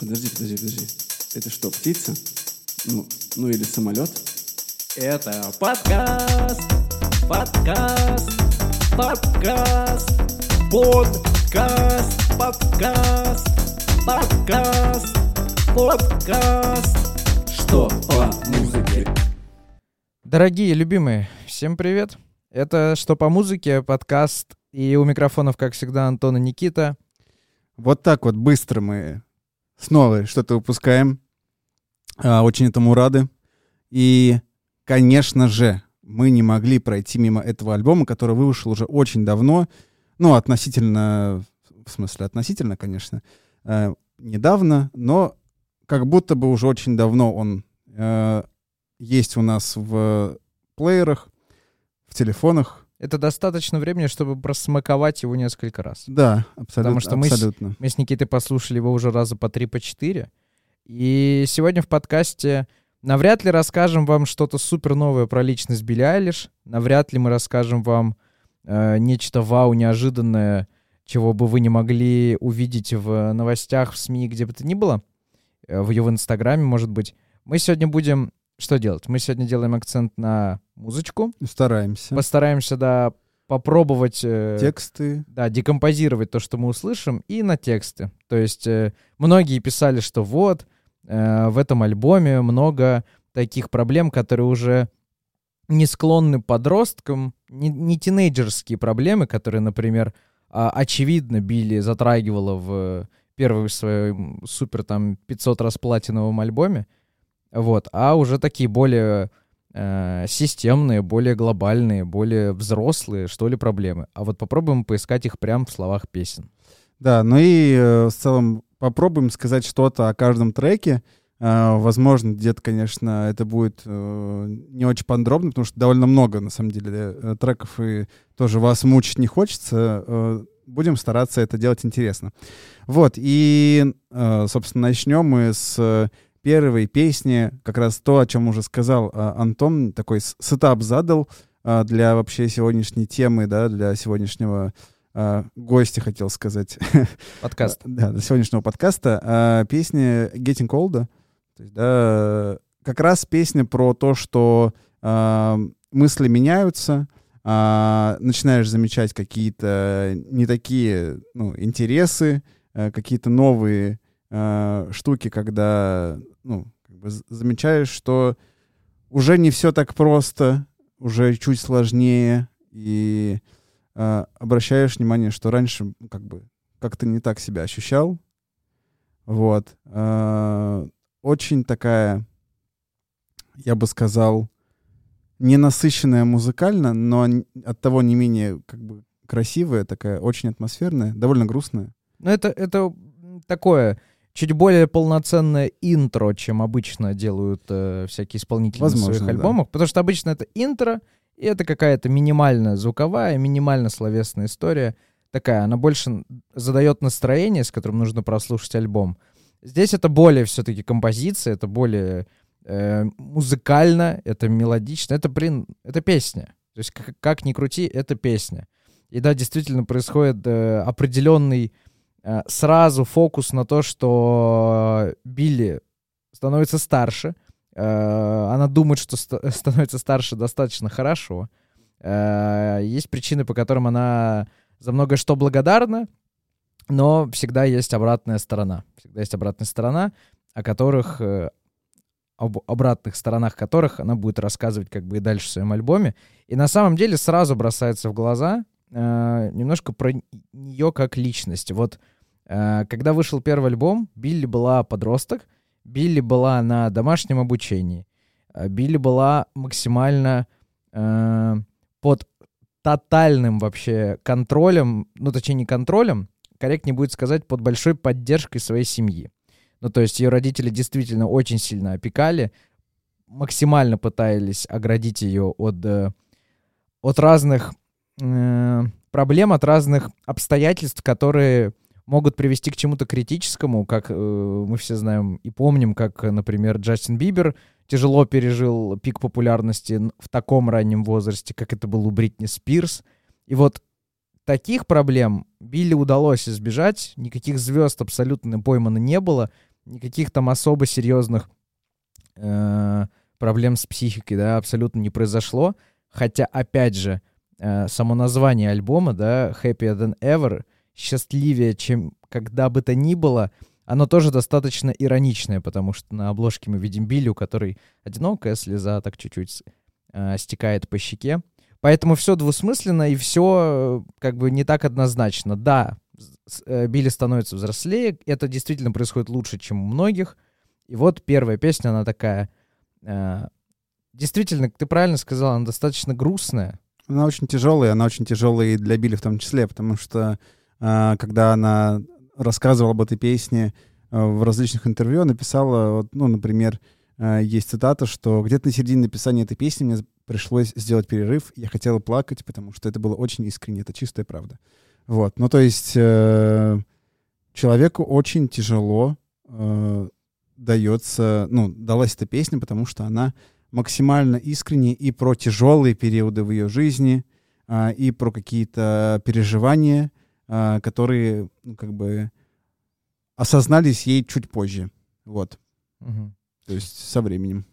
Подожди, подожди, подожди. Это что, птица? Ну, ну или самолет? Это подкаст, подкаст, подкаст, подкаст, подкаст, подкаст, подкаст. Что по музыке? Дорогие, любимые, всем привет. Это «Что по музыке?» подкаст. И у микрофонов, как всегда, Антон и Никита. Вот так вот быстро мы снова что-то выпускаем. А, Очень этому рады. И, конечно же, мы не могли пройти мимо этого альбома, который вышел уже очень давно. Ну, относительно, в смысле, относительно, конечно, э, недавно, но как будто бы уже очень давно он э, есть у нас в плеерах, в телефонах. Это достаточно времени, чтобы просмаковать его несколько раз. Да, абсолютно. что мы с- абсолютно. Мы с Никитой послушали его уже раза по три, по четыре. И сегодня в подкасте навряд ли расскажем вам что-то супер новое про личность Билли Айлиш. Навряд ли мы расскажем вам э, нечто вау, неожиданное, чего бы вы не могли увидеть в новостях, в СМИ, где бы то ни было. Э, в ее в Инстаграме, может быть. Мы сегодня будем... Что делать? Мы сегодня делаем акцент на музычку. Стараемся. Постараемся, да, попробовать... э, Тексты. да, декомпозировать то, что мы услышим, и на тексты. То есть э, многие писали, что вот, э, в этом альбоме много таких проблем, которые уже не склонны подросткам, не, не тинейджерские проблемы, которые, например, а, очевидно Билли затрагивала в первом своем супер там 500 раз платиновом альбоме, вот, а уже такие более э, системные, более глобальные, более взрослые, что ли, проблемы. А вот попробуем поискать их прямо в словах песен. Да, ну и э, в целом попробуем сказать что-то о каждом треке. Э, возможно, где-то, конечно, это будет э, не очень подробно, потому что довольно много, на самом деле, э, треков, и тоже вас мучить не хочется. Э, будем стараться это делать интересно. Вот, и, э, собственно, начнем мы с э, первой песни, как раз то, о чем уже сказал э, Антон, такой сетап задал э, для вообще сегодняшней темы, да, для сегодняшнего э, гостя, хотел сказать. Подкаст. Да, до сегодняшнего подкаста. А, песня Getting Cold. То есть, да, как раз песня про то, что а, мысли меняются, а, начинаешь замечать какие-то не такие ну, интересы, а, какие-то новые а, штуки, когда ну, как бы замечаешь, что уже не все так просто, уже чуть сложнее, и а, обращаешь внимание, что раньше ну, как бы как-то не так себя ощущал. Вот. А, Очень такая, я бы сказал, ненасыщенная музыкально, но от того не менее как бы красивая, такая очень атмосферная, довольно грустная. Ну, это, это такое чуть более полноценное интро, чем обычно делают э, всякие исполнители Возможно, на своих да. альбомах. Потому что обычно это интро, и это какая-то минимальная звуковая, минимально словесная история. Такая, она больше задает настроение, с которым нужно прослушать альбом. Здесь это более все-таки композиция, это более э, музыкально, это мелодично, это, блин, это песня. То есть как, как ни крути, это песня. И да, действительно происходит э, определенный сразу фокус на то, что Билли становится старше. Э, она думает, что ста- становится старше достаточно хорошо. Э, есть причины, по которым она за многое что благодарна, но всегда есть обратная сторона. Всегда есть обратная сторона, о которых, э, об обратных сторонах которых она будет рассказывать как бы и дальше в своем альбоме. И на самом деле сразу бросается в глаза э, немножко про нее как личность. Вот э, когда вышел первый альбом, Билли была подросток, Билли была на домашнем обучении, э, Билли была максимально э, под тотальным вообще контролем, ну точнее не контролем, корректнее будет сказать, под большой поддержкой своей семьи. Ну то есть ее родители действительно очень сильно опекали, максимально пытались оградить ее от, от разных э, проблем, от разных обстоятельств, которые могут привести к чему-то критическому, как э, мы все знаем и помним, как, например, Джастин Бибер тяжело пережил пик популярности в таком раннем возрасте, как это был у Бритни Спирс. И вот таких проблем Билли удалось избежать, никаких звезд абсолютно поймано не было, никаких там особо серьезных э, проблем с психикой, да, абсолютно не произошло. Хотя, опять же, э, само название альбома, да, Happier Than Ever, счастливее, чем когда бы то ни было, оно тоже достаточно ироничное, потому что на обложке мы видим Билли, у которой одинокая слеза так чуть-чуть э, стекает по щеке. Поэтому все двусмысленно и все э, как бы не так однозначно. Да, э, Билли становится взрослее, это действительно происходит лучше, чем у многих. И вот первая песня, она такая... Э, действительно, ты правильно сказал, она достаточно грустная. Она очень тяжелая, она очень тяжелая и для Билли в том числе, потому что э, когда она рассказывала об этой песне э, в различных интервью, написала, ну, например, э, есть цитата, что где-то на середине написания этой песни мне пришлось сделать перерыв, я хотела плакать, потому что это было очень искренне, это чистая правда. Вот, ну, то есть э, человеку очень тяжело э, дается, ну, далась эта песня, потому что она максимально искренне и про тяжелые периоды в ее жизни, э, и про какие-то переживания, а, которые ну, как бы осознались ей чуть позже. Вот. Угу. То есть со временем.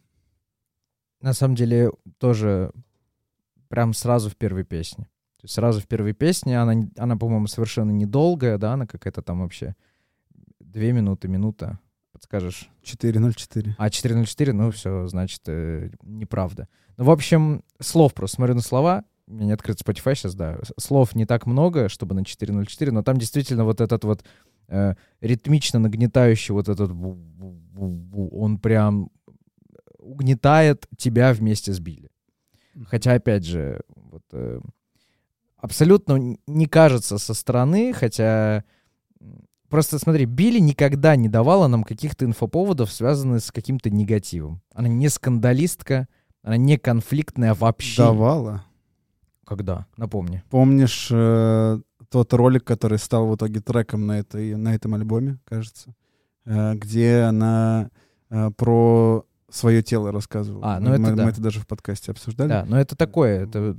На самом деле тоже прям сразу в первой песне. То есть сразу в первой песне, она, она по-моему, совершенно недолгая, да, она какая-то там вообще две минуты, минута, подскажешь? 4.04. А, 4.04, ну все, значит, э, неправда. Ну, в общем, слов просто, смотрю на слова, у меня не открыт Spotify сейчас, да, слов не так много, чтобы на 4.04, но там действительно вот этот вот э, ритмично нагнетающий вот этот он прям угнетает тебя вместе с Билли. Хотя, опять же, вот, э, абсолютно не кажется со стороны, хотя просто смотри, Билли никогда не давала нам каких-то инфоповодов, связанных с каким-то негативом. Она не скандалистка, она не конфликтная вообще. Давала. Когда? Напомни. Помнишь э, тот ролик, который стал в итоге треком на, этой, на этом альбоме, кажется, э, где она э, про свое тело рассказывала. А, ну мы, это мы, да. мы это даже в подкасте обсуждали. Да, но это такое, это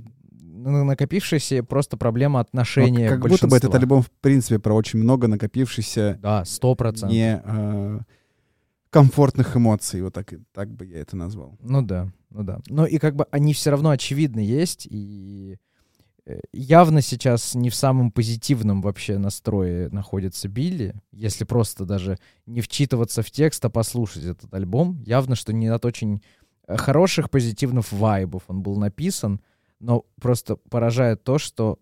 накопившаяся просто проблема отношения Но как будто бы этот альбом, в принципе, про очень много накопившихся... Да, сто процентов. Не э, комфортных эмоций, вот так, так бы я это назвал. Ну да. Ну да. Но и как бы они все равно очевидно есть, и э, явно сейчас не в самом позитивном вообще настрое находится Билли, если просто даже не вчитываться в текст, а послушать этот альбом. Явно, что не от очень э, хороших позитивных вайбов он был написан, но просто поражает то, что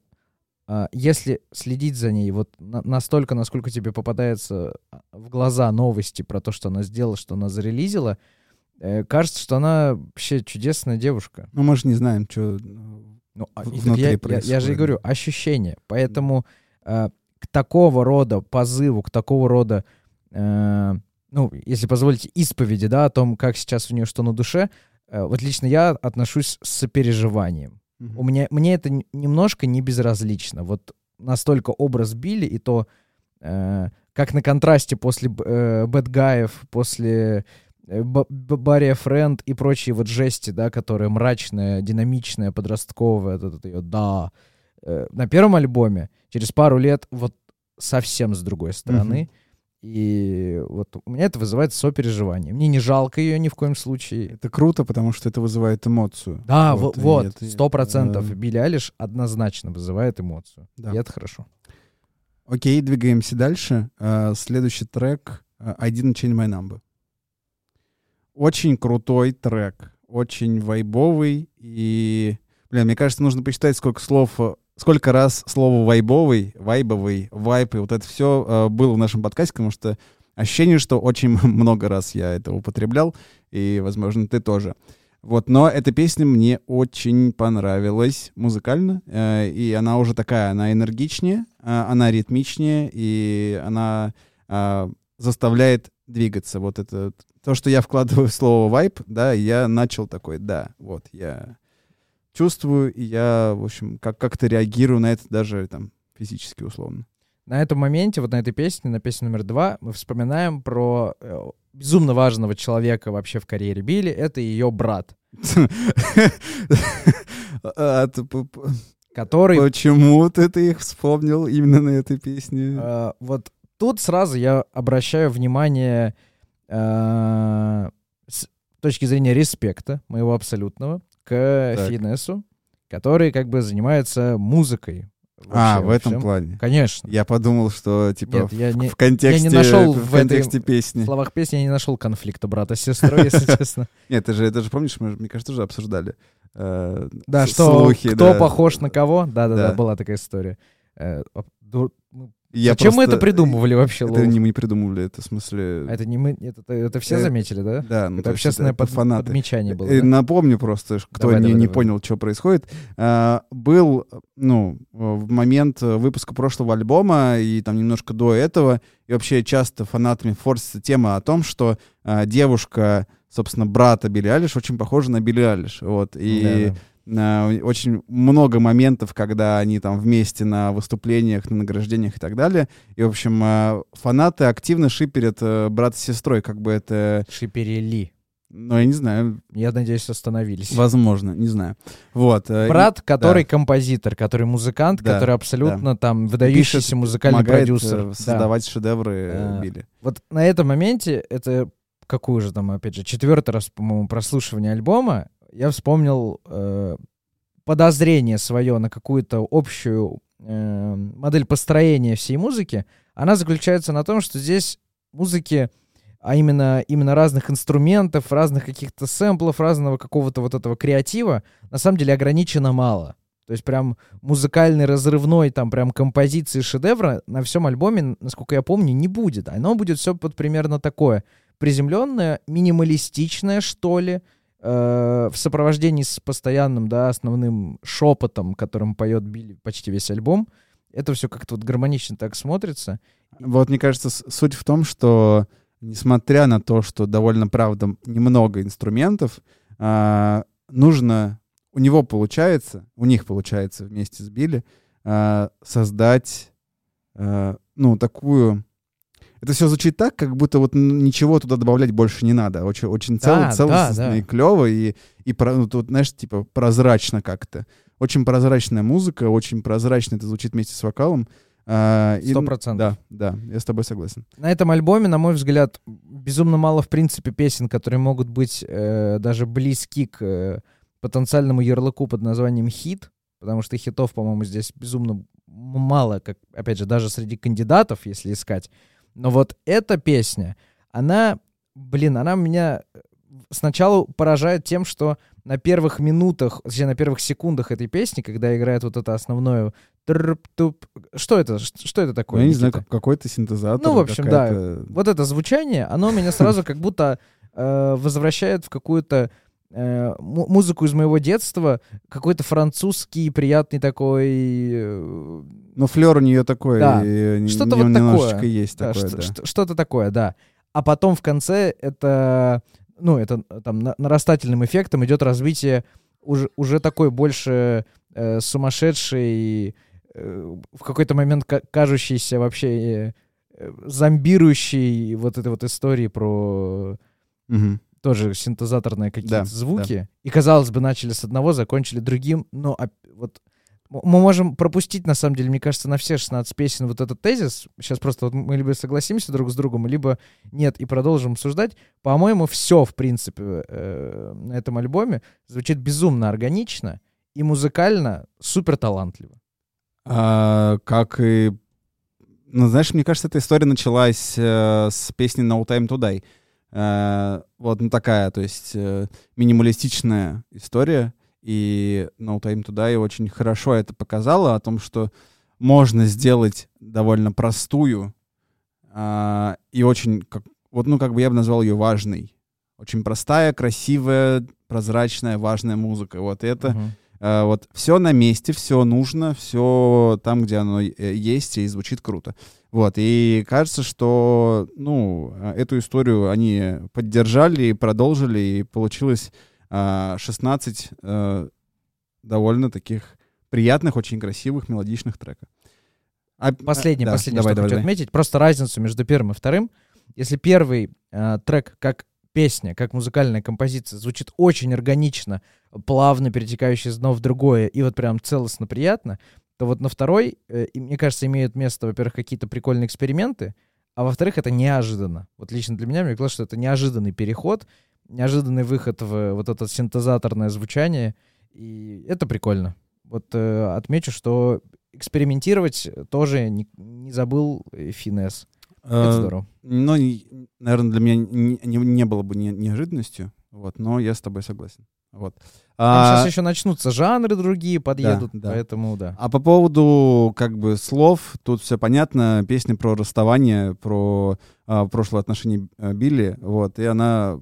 а, если следить за ней вот на, настолько, насколько тебе попадается а, в глаза новости про то, что она сделала, что она зарелизила, Э, кажется, что она вообще чудесная девушка. Ну, мы же не знаем, что ну, а, внутри я, я, я же и говорю, ощущение. Поэтому э, к такого рода позыву, к такого рода, э, ну, если позволите, исповеди, да, о том, как сейчас у нее что на душе, э, вот лично я отношусь с сопереживанием. У меня, мне это немножко не безразлично. Вот настолько образ Билли и то, э, как на контрасте после э, Бэтгаев, после Э, Барри Френд и прочие вот жести, да, которые мрачная, динамичная, подростковая, вот это ее, да. Э, на первом альбоме через пару лет вот совсем с другой стороны. Mm-hmm. И вот у меня это вызывает сопереживание. Мне не жалко ее ни в коем случае. Это круто, потому что это вызывает эмоцию. Да, вот, вот сто процентов. Э... Билли Алиш однозначно вызывает эмоцию. Да. И это хорошо. Окей, двигаемся дальше. Uh, следующий трек «I didn't change my number». Очень крутой трек, очень вайбовый и... Блин, мне кажется, нужно посчитать, сколько слов, сколько раз слово вайбовый, вайбовый, вайп и вот это все э, было в нашем подкасте, потому что ощущение, что очень много раз я это употреблял, и, возможно, ты тоже. Вот, но эта песня мне очень понравилась музыкально, э, и она уже такая, она энергичнее, э, она ритмичнее, и она э, заставляет двигаться. Вот это то, что я вкладываю в слово вайп, да, я начал такой, да, вот, я чувствую, и я, в общем, как- как-то реагирую на это даже там физически условно. На этом моменте, вот на этой песне, на песне номер два, мы вспоминаем про э, безумно важного человека вообще в карьере Билли. Это ее брат. Который... Почему ты ты их вспомнил именно на этой песне? Э, вот тут сразу я обращаю внимание э, с точки зрения респекта моего абсолютного к Так. Финесу, который как бы занимается музыкой. А, вообще в во этом всем. плане. Конечно. Я подумал, что типа Нет, в, я не- в контексте, нашел в в этой- контексте В песни. словах песни я не нашел конфликта брата с сестрой, если честно. Нет, это же, это же помнишь, мы, мне кажется, тоже обсуждали. э, Да, что слухи, кто да. похож на кого? Да-да-да, Да. была такая история. Э, а, ду- ну, Я Зачем мы просто- это придумывали вообще, Это лол? не мы придумывали, это в смысле... Это не мы, это, это- это все Э, заметили, да? Да, ну, это общественное это под- фанаты. подмечание было. Э, да? Напомню просто, кто Давай, не, давай, не давай. понял, что происходит. А, Был, ну, в момент выпуска прошлого альбома и там немножко до этого, и вообще часто фанатами форсится тема о том, что а, девушка, собственно, брата Билли Алиш очень похожа на Билли Алиш. Вот, и Да-да. а, очень много моментов, когда они там вместе на выступлениях, на награждениях и так далее. И, в общем, а, фанаты активно шиперят э, брата с сестрой, как бы это... Шиперели. Ну, я не знаю, Я надеюсь, остановились. Возможно, не знаю. Вот. э, Брат, который да. композитор, который музыкант, Да, который абсолютно там и выдающийся пишет, музыкальный продюсер. э, Да. создавать шедевры э, А, Билли. Вот на этом моменте, это какую же там, опять же, четвертый раз, по-моему, прослушивание альбома, я вспомнил э, подозрение свое на какую-то общую э, модель построения всей музыки. Она заключается на том, что здесь музыки, а именно, именно разных инструментов, разных каких-то сэмплов, разного какого-то вот этого креатива, на самом деле ограничено мало. То есть прям музыкальный, разрывной, там прям композиции шедевра на всем альбоме, насколько я помню, не будет. Оно будет все вот примерно такое. Приземленное, минималистичное, что ли, в сопровождении с постоянным, да, основным шепотом, которым поет Билли почти весь альбом. Это все как-то вот гармонично так смотрится. Вот, мне кажется, суть в том, что несмотря на то, что довольно, правда, немного инструментов, а, нужно... У него получается, у них получается вместе с Билли а, создать, а, ну, такую... Это все звучит так, как будто вот ничего туда добавлять больше не надо. Очень, очень цел- Да, да, целостно да. и клево, и, и ну, тут, знаешь, типа прозрачно как-то. Очень прозрачная музыка, очень прозрачно это звучит вместе с вокалом. А, Сто процентов. Да, да, я с тобой согласен. На этом альбоме, на мой взгляд, безумно мало, в принципе, песен, которые могут быть э, даже близки к э, потенциальному ярлыку под названием хит, потому что хитов, по-моему, здесь безумно мало, как, опять же, даже среди кандидатов, если искать. Но вот эта песня, она, блин, она меня э, сначала поражает тем, что на первых минутах, точнее, на первых секундах этой песни, когда играет вот это основное что это, что это такое? Ну, я не знаю, Никита? как- какой-то синтезатор. Ну, в общем, да. Вот это звучание, оно меня сразу как будто э, возвращает в какую-то э, му- музыку из моего детства, какой-то французский приятный такой... э, Ну, флер у нее такой. Да. Что-то вот немножечко такое. есть да, такое, что- да. что- что-то такое, да. А потом в конце это, ну, это там на- нарастательным эффектом идет развитие уже, уже такой больше э, сумасшедший, э, в какой-то момент ка- кажущийся вообще э, зомбирующий вот этой вот истории про Мгм. тоже синтезаторные какие-то Да, звуки. И, казалось бы, начали с одного, закончили другим. Но оп- вот мы можем пропустить, на самом деле, мне кажется, на все 16 песен вот этот тезис. Сейчас просто вот мы либо согласимся друг с другом, либо нет, и продолжим обсуждать. По-моему, все, в принципе, э, на этом альбоме звучит безумно органично и музыкально супер талантливо. А, как и... Ну, знаешь, мне кажется, эта история началась э, с песни No Time to Die. Э, вот ну, такая, то есть э, минималистичная история. И No Time to Die очень хорошо это показала о том, что можно сделать довольно простую а, и очень, как, вот, ну, как бы я бы назвал ее важной. Очень простая, красивая, прозрачная, важная музыка. Вот это Мгм. Э, вот все на месте, все нужно, все там, где оно э, есть, и звучит круто. Вот, и кажется, что, ну, э, эту историю они поддержали и продолжили, и получилось а, 16 э, довольно таких приятных, очень красивых, мелодичных трека. А- Последнее, да, последнее, давай, что давай, хочу давай. отметить, просто разницу между первым и вторым. Если первый э, трек как песня, как музыкальная композиция звучит очень органично, плавно перетекающий из одного в другое, и вот прям целостно приятно, то вот на второй, э, мне кажется, имеют место, во-первых, какие-то прикольные эксперименты, а во-вторых, это неожиданно. Вот лично для меня, мне казалось, что это неожиданный переход, неожиданный выход в вот это синтезаторное звучание, и это прикольно. Вот э, отмечу, что экспериментировать тоже не, не забыл э, Финес. Это Э, здорово. Ну, наверное, для меня не, не- не было бы не- неожиданностью, вот, но я с тобой согласен. Вот. А, сейчас еще начнутся жанры другие, подъедут, да. поэтому да. а по поводу как бы слов, тут все понятно. Песня про расставание, про а, прошлые отношения а, Билли, вот, и она,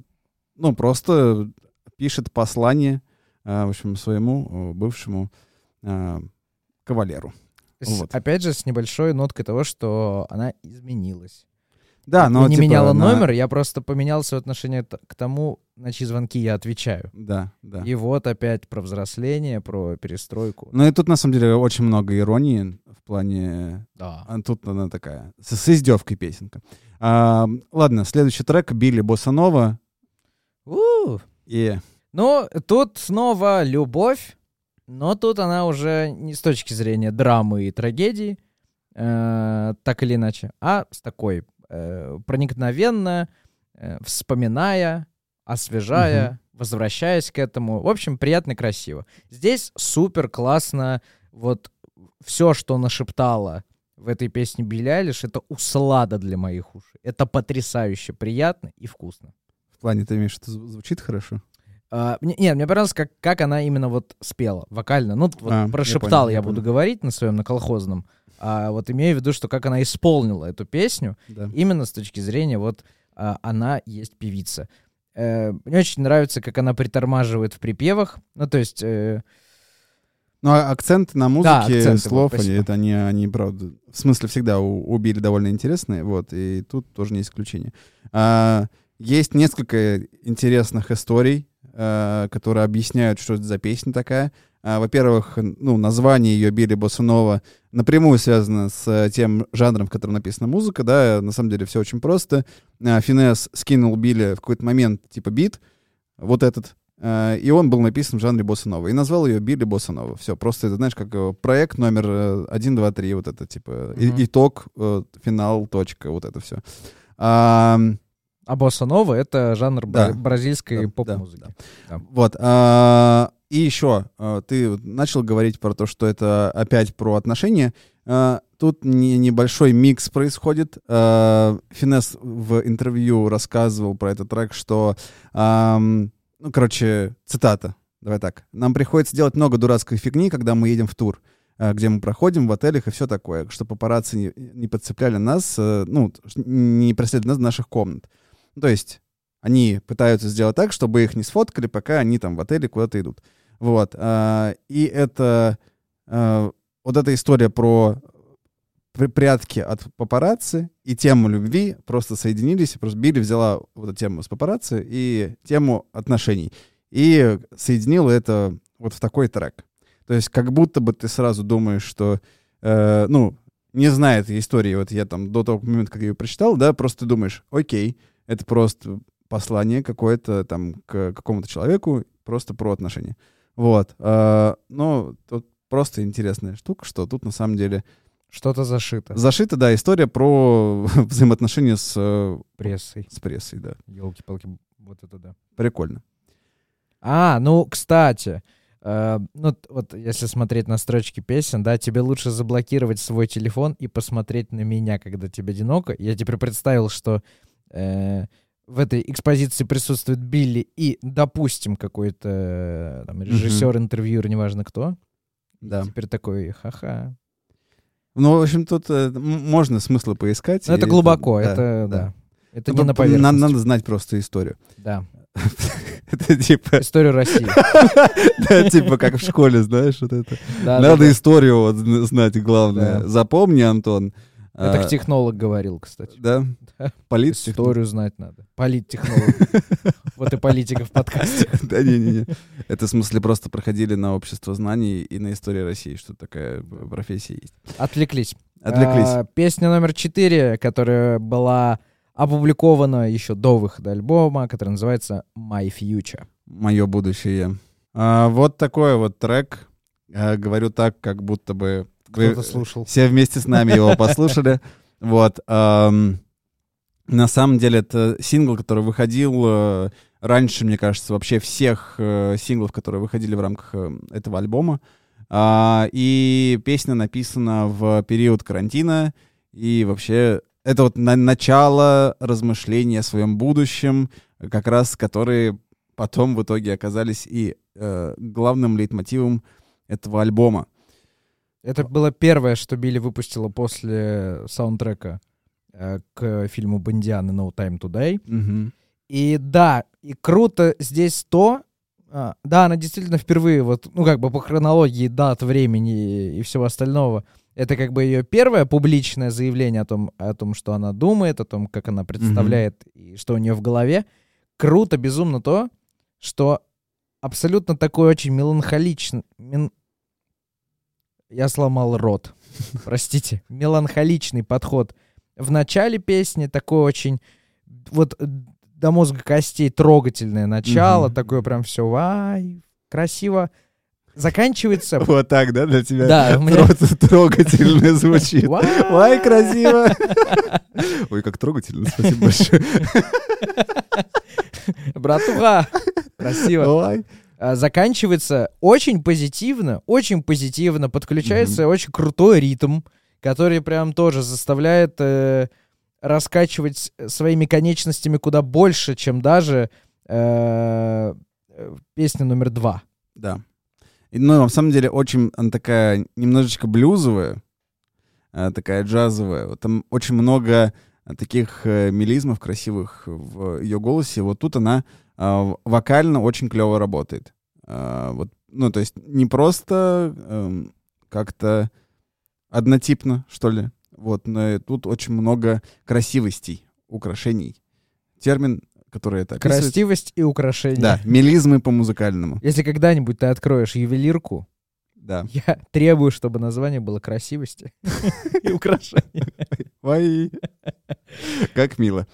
ну, просто пишет послание, а, в общем, своему э, бывшему а, кавалеру. С- Вот. Опять же, с небольшой ноткой того, что она изменилась. Да, я но не типа, меняла она- номер, я просто поменял свое отношение к тому, на чьи звонки я отвечаю. Да, да. И вот опять про взросление, про перестройку. Ну и тут на самом деле очень много иронии в плане Да. А тут она такая, с, с издевкой песенка. А, ладно, следующий трек Билли Босанова. У! И Ну, тут снова любовь, но тут она уже не с точки зрения драмы и трагедии, э, так или иначе, а с такой э, проникновенно, э, вспоминая, освежая, возвращаясь к этому. В общем, приятно и красиво. Здесь супер классно вот все, что нашептала в этой песне Билли Айлиш, это услада для моих ушей. Это потрясающе приятно и вкусно. Плане ты имеешь, что зв- звучит хорошо? А, нет, мне понравилось, как, как она именно вот спела, вокально. Ну, вот А, я прошептал понял, я, я буду понял. говорить на своем, на колхозном. А вот имею в виду, что как она исполнила эту песню, Да. именно с точки зрения вот а, она есть певица. Э, мне очень нравится, как она притормаживает в припевах. Ну, то есть... э, Ну, а акценты на музыке, акценты, слов, вот, они, это они, они, правда, в смысле всегда у, у Билли довольно интересные, вот, и тут тоже не исключение. А, есть несколько интересных историй, а, которые объясняют, что это за песня такая. А, во-первых, ну, название ее Билли Босанова напрямую связано с э, тем жанром, в котором написана музыка, да, на самом деле все очень просто. А, Финес скинул Билли в какой-то момент, типа, бит, вот этот, э, и он был написан в жанре босса-нова. И назвал ее Билли Босса-нова. Все, просто это, знаешь, как э, проект номер э, 1, 2, 3, вот это, типа, Мгм. итог, э, финал, точка, вот это все. А, а босса нова — это жанр Да. бра- бразильской Да, поп-музыки. да, Вот. а, и еще, а, ты начал говорить про то, что это опять про отношения. А, Тут не- небольшой микс происходит. А, Финес в интервью рассказывал про этот трек, что, ам, ну, короче, цитата, давай так. «Нам приходится делать много дурацкой фигни, когда мы едем в тур, а, где мы проходим в отелях и все такое, что папарацци не, не подцепляли нас, э, ну, не преследовали нас до наших комнат. То есть они пытаются сделать так, чтобы их не сфоткали, пока они там в отеле куда-то идут. Вот. а, И это а, вот эта история про прятки от папарацци и тему любви просто соединились. Просто Билли взяла вот эту тему с папарацци и тему отношений. И соединила это вот в такой трек. То есть как будто бы ты сразу думаешь, что, э, ну, не зная этой истории, вот я там до того момента, как я ее прочитал, да, просто ты думаешь, окей, это просто послание какое-то там к какому-то человеку, просто про отношения. Вот. А, но тут просто интересная штука, что тут на самом деле Что-то зашито зашита, да, история про взаимоотношения с, э, прессой. с прессой, да. Елки-палки, вот это да. Прикольно. А, ну, кстати, э, ну, вот если смотреть на строчки песен, да, тебе лучше заблокировать свой телефон и посмотреть на меня, когда тебе одиноко. Я теперь представил, что э, в этой экспозиции присутствует Билли и, допустим, какой-то э, там, режиссер, интервьюер, неважно кто. И Да. Теперь такой, ха-ха. Ну, в общем, тут э, можно смыслы поискать. Это глубоко, да, это, да. Это Ну, не на поверхности. Надо, надо знать просто историю. Да. Это типа, Историю России. да, типа как в школе, знаешь, вот это. Да, да, Надо да. историю знать, главное. Да. Запомни, Антон. Это А, технолог говорил, кстати. Да? Да. Политтехнолог. Историю знать надо. Политтехнолог. Вот и политика в подкасте. Да не-не-не. Это в смысле просто проходили на общество знаний и на историю России, что такая профессия есть. Отвлеклись. Отвлеклись. А, Песня номер четыре, которая была опубликована еще до выхода альбома, которая называется My Future. Мое будущее. А, вот такой вот трек. А, говорю так, как будто бы Кто-то слушал. все вместе с нами его послушали. Вот. На самом деле это сингл, который выходил э, раньше, мне кажется, вообще всех э, синглов, которые выходили в рамках э, этого альбома. А, и песня написана в период карантина. И вообще это вот на начало размышления о своем будущем, как раз которые потом в итоге оказались и главным лейтмотивом этого альбома. Это было первое, что Билли выпустила после саундтрека э, к фильму «Бондиан» и «No Time to Die». Мгм. И да, и круто здесь то, а, да, она действительно впервые, вот, ну, как бы по хронологии дат, времени и всего остального, это как бы ее первое публичное заявление о том, о том, что она думает, о том, как она представляет и что у нее в голове. Круто, безумно то, что абсолютно такой очень меланхоличный... мин- Я сломал рот. Простите. Меланхоличный подход в начале песни, такой очень... Вот э, до мозга костей трогательное начало, Мгм. такое прям все, вай, красиво. Заканчивается... Вот так, да, для тебя? Да, у меня- Тро- Трогательно звучит. Ой, красиво. Ой, как трогательно, спасибо большое. Братуха! Красиво. Ой. А, заканчивается очень позитивно, очень позитивно, подключается очень крутой ритм, который прям тоже заставляет э, раскачивать своими конечностями куда больше, чем даже э, э, песня номер два. Да. И, ну, на самом деле, очень она такая немножечко блюзовая, такая джазовая. Там очень много таких э, мелизмов красивых в ее голосе. Вот тут она вокально очень клево работает. А, вот, ну, то есть не просто эм, как-то однотипно, что ли. Вот, но и тут очень много красивостей, украшений. Термин, который это описывает. Красивость и украшение. Да, мелизмы по-музыкальному. Если когда-нибудь ты откроешь ювелирку, Да. я требую, чтобы название было красивости и украшение. Ой, как мило.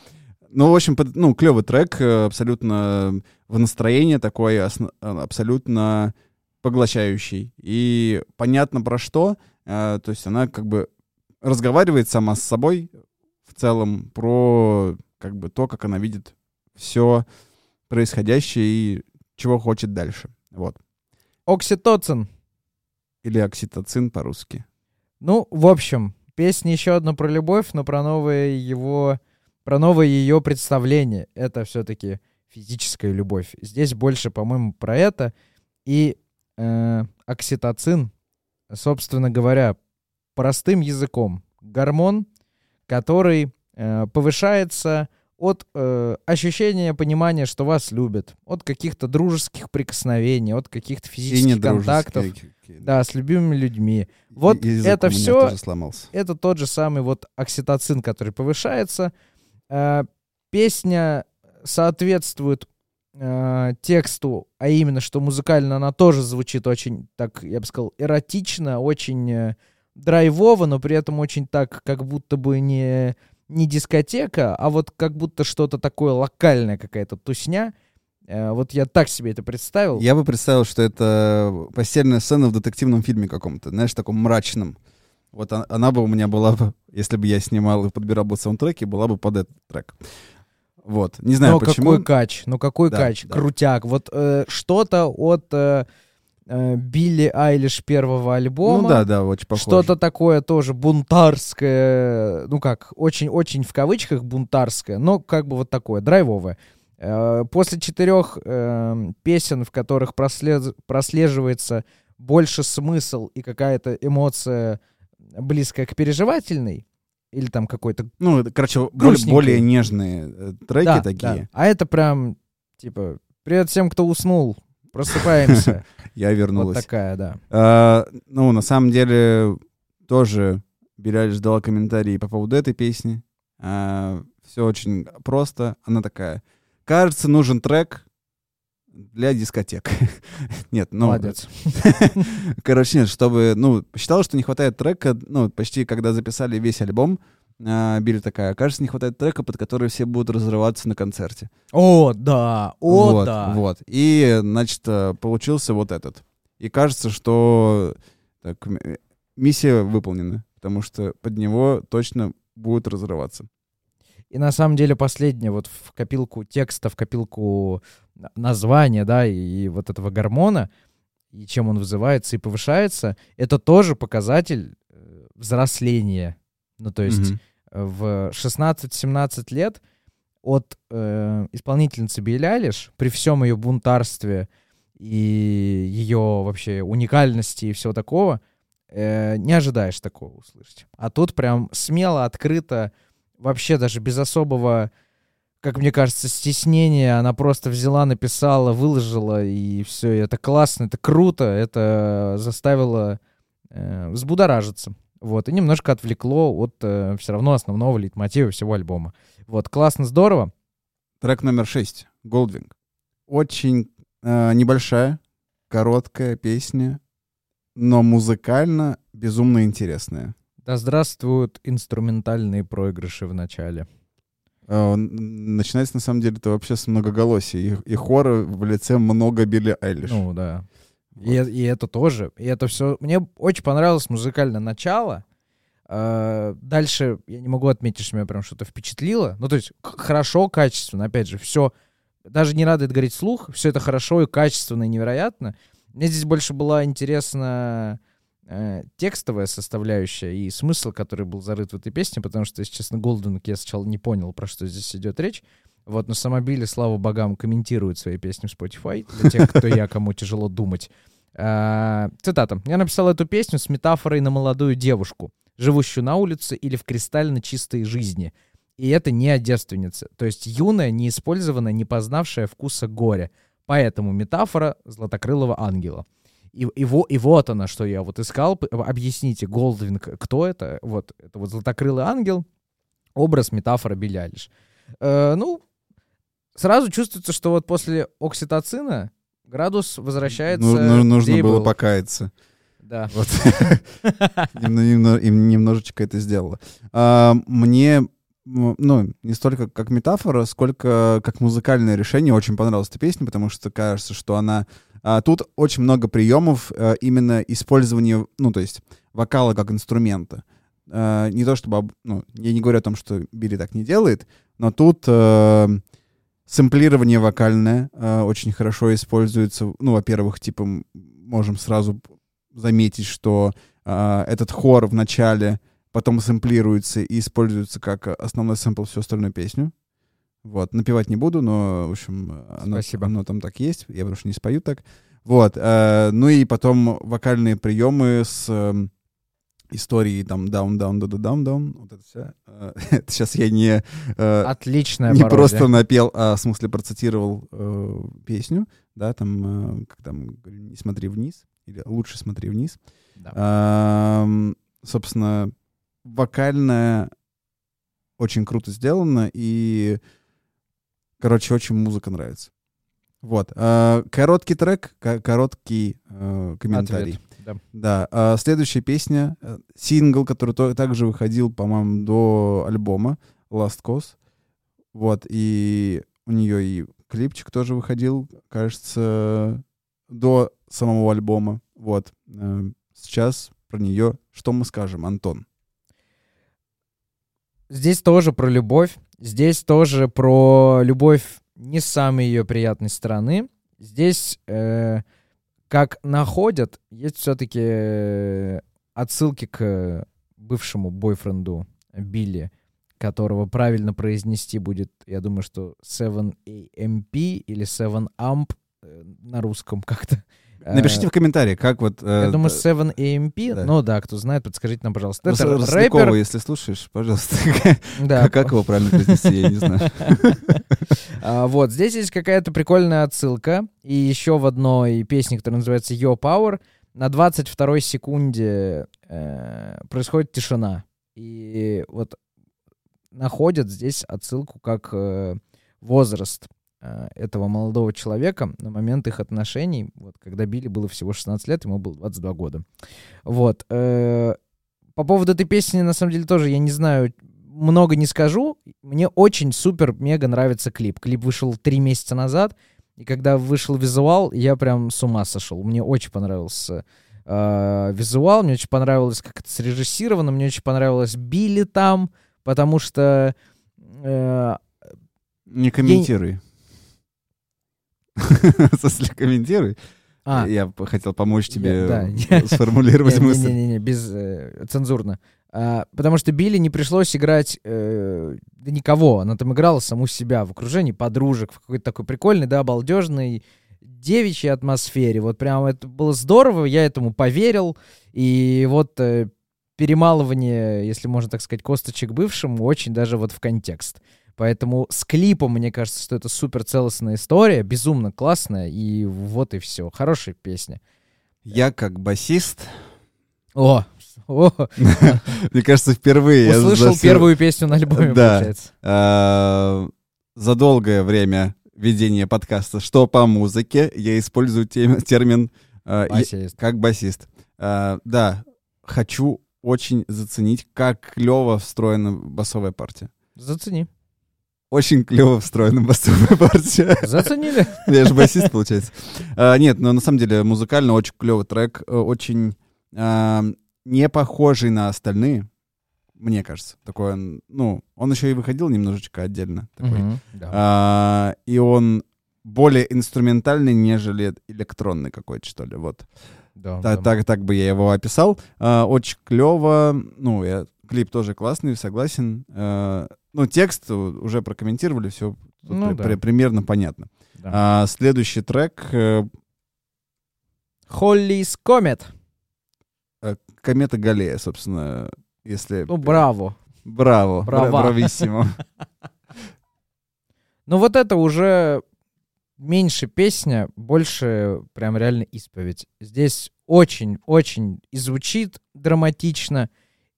Ну, в общем, под- ну, клевый трек, э, абсолютно в настроение такой, осно- э, абсолютно поглощающий. И понятно про что. э, То есть она как бы разговаривает сама с собой в целом про как бы то, как она видит все происходящее и чего хочет дальше. Вот. Окситоцин. Или окситоцин по-русски. Ну, в общем, песня еще одна про любовь, но про новое его, про новое ее представление. Это все-таки физическая любовь. Здесь больше, по-моему, про это. И э, окситоцин, собственно говоря, простым языком, гормон, который э, повышается от э, ощущения понимания, что вас любят, от каких-то дружеских прикосновений, от каких-то физических контактов, да, с любимыми людьми. Вот язык это сломался. это тот же самый вот окситоцин, который повышается. Э, песня соответствует э, тексту, а именно, что музыкально она тоже звучит очень, так, я бы сказал, эротично, очень э, драйвово, но при этом очень так, как будто бы не, не дискотека, а вот как будто что-то такое локальное, какая-то тусня. Э, вот я так себе это представил. Я бы представил, что это постельная сцена в детективном фильме каком-то, знаешь, таком мрачном. Вот он- она бы у меня была бы, если бы я снимал и подбирал бы саундтреки, была бы под этот трек. Вот. Не знаю, Но почему. какой кач, ну какой Да, кач, да. крутяк. Вот э, что-то от э, э, Билли Айлиш первого альбома. Ну да, да, очень похоже. Что-то такое тоже бунтарское, ну как, очень-очень в кавычках бунтарское, но как бы вот такое, драйвовое. Э, После четырех э, песен, в которых прослед- прослеживается больше смысл и какая-то эмоция близкая к переживательной, или там какой-то Ну, короче, более, более нежные э, треки да, такие. да. А это прям, типа, привет всем, кто уснул, просыпаемся. Я Вот вернулась. такая, да. А, ну, на самом деле, тоже Биляль ждала комментарии по поводу этой песни. все очень просто. Она такая. Кажется, нужен трек для дискотек. Нет, ну... Молодец. Короче, нет, чтобы... Ну, считала, что не хватает трека, ну, почти когда записали весь альбом, а, Билли такая, кажется, не хватает трека, под который все будут разрываться на концерте. О, да, о, вот, да. Вот. И, значит, э, получился вот этот. И кажется, что так, миссия выполнена, потому что под него точно будут разрываться. И на самом деле последнее вот в копилку текста, в копилку названия, да, и, и вот этого гормона, и чем он вызывается и повышается, это тоже показатель э, взросления. Ну, то есть Мгм. в 16-17 лет от э, исполнительницы Билли Айлиш, при всем ее бунтарстве и ее вообще уникальности и всего такого, э, не ожидаешь такого услышать. А тут прям смело, открыто, вообще даже без особого, как мне кажется, стеснения, она просто взяла, написала, выложила, и все, это классно, это круто, это заставило э, взбудоражиться. Вот, и немножко отвлекло от все равно основного лейтмотива всего альбома. Вот, классно, здорово. Трек номер шесть. Goldwing. Очень э, небольшая, короткая песня, но музыкально безумно интересная. Да здравствуют инструментальные проигрыши в начале. Н- Начинается, на самом деле, это вообще с многоголосия. И, и хора в лице много Билли Айлиш. Ну, да. И, э- и это тоже. И это все. Мне очень понравилось музыкальное начало. А, Дальше я не могу отметить, что меня прям что-то впечатлило. Ну, то есть хорошо, качественно. Опять же, все. Даже не это говорить вслух. Все это хорошо и качественно, и невероятно. Мне здесь больше была интересна э, текстовая составляющая и смысл, который был зарыт в этой песне, потому что, если честно, Голден я сначала не понял, про что здесь идет речь. Вот, но Самобили, слава богам, комментирует свои песни в Spotify, для тех, кто я, кому тяжело думать. А, Цитата. «Я написал эту песню с метафорой на молодую девушку, живущую на улице или в кристально чистой жизни. И это не о девственнице, то есть юная, неиспользованная, не познавшая вкуса горя. Поэтому метафора златокрылого ангела. И, и, во- и вот она, что я вот искал. Объясните, Голдвинг, кто это? Вот, это вот златокрылый ангел, образ, метафора Билли. Э, ну, сразу чувствуется, что вот после окситоцина градус возвращается. Ну, ну, нужно было был. покаяться. Да. Вот. Им немножечко это сделало. А, Мне, ну, не столько как метафора, сколько как музыкальное решение очень понравилась эта песня, потому что кажется, что она... а, Тут очень много приемов э, именно использования, ну, то есть вокала как инструмента. Э, Не то чтобы, об- ну, я не говорю о том, что Билли так не делает, но тут э, сэмплирование вокальное очень хорошо используется. Ну, во-первых, типа, можем сразу заметить, что этот хор в начале потом сэмплируется и используется как основной сэмпл всю остальную песню. Вот, напевать не буду, но, в общем, оно, Спасибо. оно там так есть, я потому что не спою так. Вот, э, ну и потом вокальные приемы с эм, историей там down, down, down, down, down, вот это все. это сейчас я не, э, Отличная не пародия. просто напел, а в смысле процитировал э, песню, да, там, э, как там, не смотри вниз, или лучше смотри вниз. Да. Ам, собственно, вокальная очень круто сделано, и, короче, очень музыка нравится. Вот. а, короткий трек, ко- короткий э, комментарий. Ответ, да. Да. а следующая песня, э, сингл, который то- также выходил, по-моему, до альбома Last Cause. Вот. И у нее и клипчик тоже выходил, кажется, до самого альбома. Вот. Э, Сейчас про нее что мы скажем, Антон? Здесь тоже про любовь. Здесь тоже про любовь не с самой ее приятной стороны. Здесь, э, как находят, есть все-таки отсылки к бывшему бойфренду Билли, которого правильно произнести будет, я думаю, что 7AMP или 7AMP э, на русском как-то. Э, Напишите в комментариях, как вот... э, Я думаю, э, 7AMP, да. ну да, кто знает, подскажите нам, пожалуйста. ну, Это рэпер, если слушаешь, пожалуйста. да, Как его правильно произнести, я не знаю. А, вот, здесь есть какая-то прикольная отсылка. И еще в одной песне, которая называется Your Power, на 22 секунде э, происходит тишина. И вот находят здесь отсылку как э, возраст этого молодого человека на момент их отношений, вот, когда Билли было всего 16 лет, ему было 22 года. Вот. э, по поводу этой песни, на самом деле, тоже я не знаю, много не скажу. Мне очень супер-мега нравится клип. Клип вышел три месяца назад, и когда вышел визуал, я прям с ума сошел. Мне очень понравился э, визуал, мне очень понравилось, как это срежиссировано, мне очень понравилось Билли там, потому что э, Не комментируй. Смысле, комментируй. а, Я п- хотел помочь тебе да, э, я- сформулировать мысль. Не-не-не, без э, цензурно. А, потому что Билли не пришлось играть э, никого. Она там играла саму себя в окружении подружек, в какой-то такой прикольной, да, балдежной девичьей атмосфере. Вот прям это было здорово, я этому поверил. И вот э, перемалывание, если можно так сказать, косточек бывшим, очень даже вот в контекст. Поэтому с клипом, мне кажется, что это супер целостная история, безумно классная, и вот и все. Хорошая песня. Я как басист, О, о, мне кажется, впервые услышал первую песню на альбоме, получается. А, за долгое время ведения подкаста «Что по музыке» я использую термин а, Басист. как басист. А, да, хочу очень заценить, как клево встроена басовая партия. Зацени. Очень клево встроена басовая партия. Заценили. Я же басист, получается. А, Нет, но на самом деле музыкально очень клевый трек, э, очень а, не похожий на остальные, мне кажется. Такой он, ну, он еще и выходил немножечко отдельно. такой. Мгм, да. А, И он более инструментальный, нежели электронный какой-то, что ли. Вот. Да, Та- да. Так, так бы я его описал. А, Очень клево. Ну, я, клип тоже классный, согласен. А, Ну, текст уже прокомментировали, все Ну да. примерно понятно. Да. А, следующий трек э, Холлис Комет. Комета Галея, собственно, если... Ну, браво. Браво. Браво. бра- Брависсимо. Ну, вот это уже меньше песня, больше прям реально исповедь. Здесь очень-очень и звучит драматично,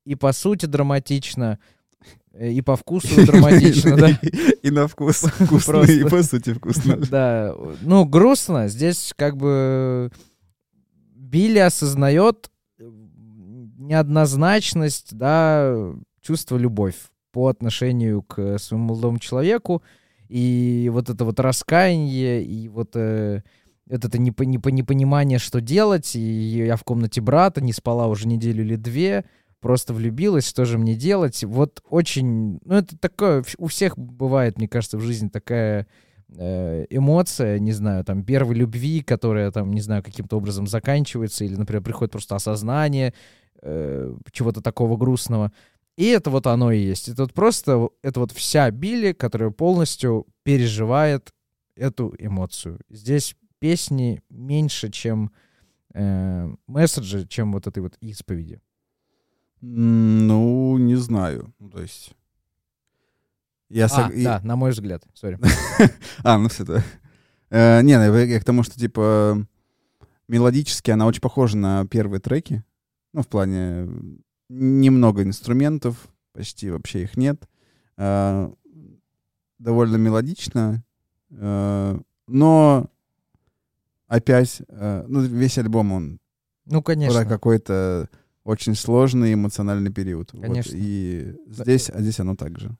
и по сути драматично, э, и по вкусу драматично, да. И на вкус вкусно, и по сути вкусно. Да, ну, грустно. Здесь как бы Билли осознает э, неоднозначность, да, чувство любовь по отношению к своему молодому человеку. И вот это вот раскаяние, и вот э, это непо- непо- непонимание, что делать. И я в комнате брата не спала уже неделю или две, просто влюбилась, что же мне делать. Вот очень... Ну, это такое... У всех бывает, мне кажется, в жизни такая э, эмоция, не знаю, там, первой любви, которая, там, не знаю, каким-то образом заканчивается, или, например, приходит просто осознание э, чего-то такого грустного. И это вот оно и есть. Это вот просто, это вот вся Билли, которая полностью переживает эту эмоцию. Здесь песни меньше, чем э, месседжи, чем вот этой вот исповеди. Ну, не знаю. Ну, То есть... Я А, сог- да, на мой взгляд, сори. А, ну все, да. Э, Не, ну, я к тому, что, типа, мелодически она очень похожа на первые треки. Ну, в плане немного инструментов, почти вообще их нет. Э, Довольно мелодично. э, Но опять, э, ну, весь альбом, он Ну, конечно. какой-то очень сложный эмоциональный период. Вот. Конечно. И здесь, а здесь оно так же.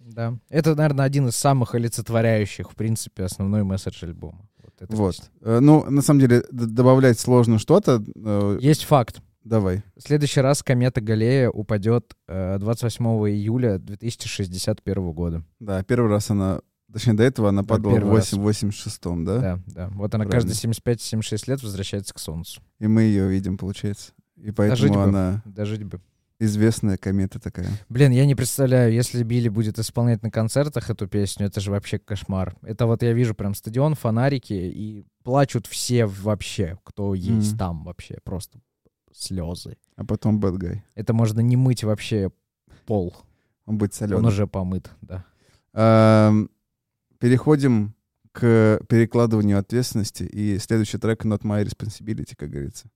Да. Это, наверное, один из самых олицетворяющих, в принципе, основной месседж альбома. Вот. эта Вот. песня. Э, Ну, на самом деле, добавлять сложно что-то. э, Есть факт. Давай. В следующий раз комета Галлея упадет э, 28 июля 2061 года. Да, первый раз она, точнее, до этого она Да, падала в первый раз. 8, 86 да? Да, да. Вот она Правильно. каждые 75-76 лет возвращается к Солнцу. И мы ее видим, получается. И Дожить поэтому бы. она Дожить бы. известная комета такая. Блин, я не представляю, если Билли будет исполнять на концертах эту песню, это же вообще кошмар. Это вот я вижу прям стадион, фонарики, и плачут все вообще, кто есть Мгм. там вообще. Просто слезы. А потом Guy. Это можно не мыть вообще пол. Он будет соленый. Он уже помыт, да. Переходим к перекладыванию ответственности. И следующий трек Not My Responsibility, как говорится.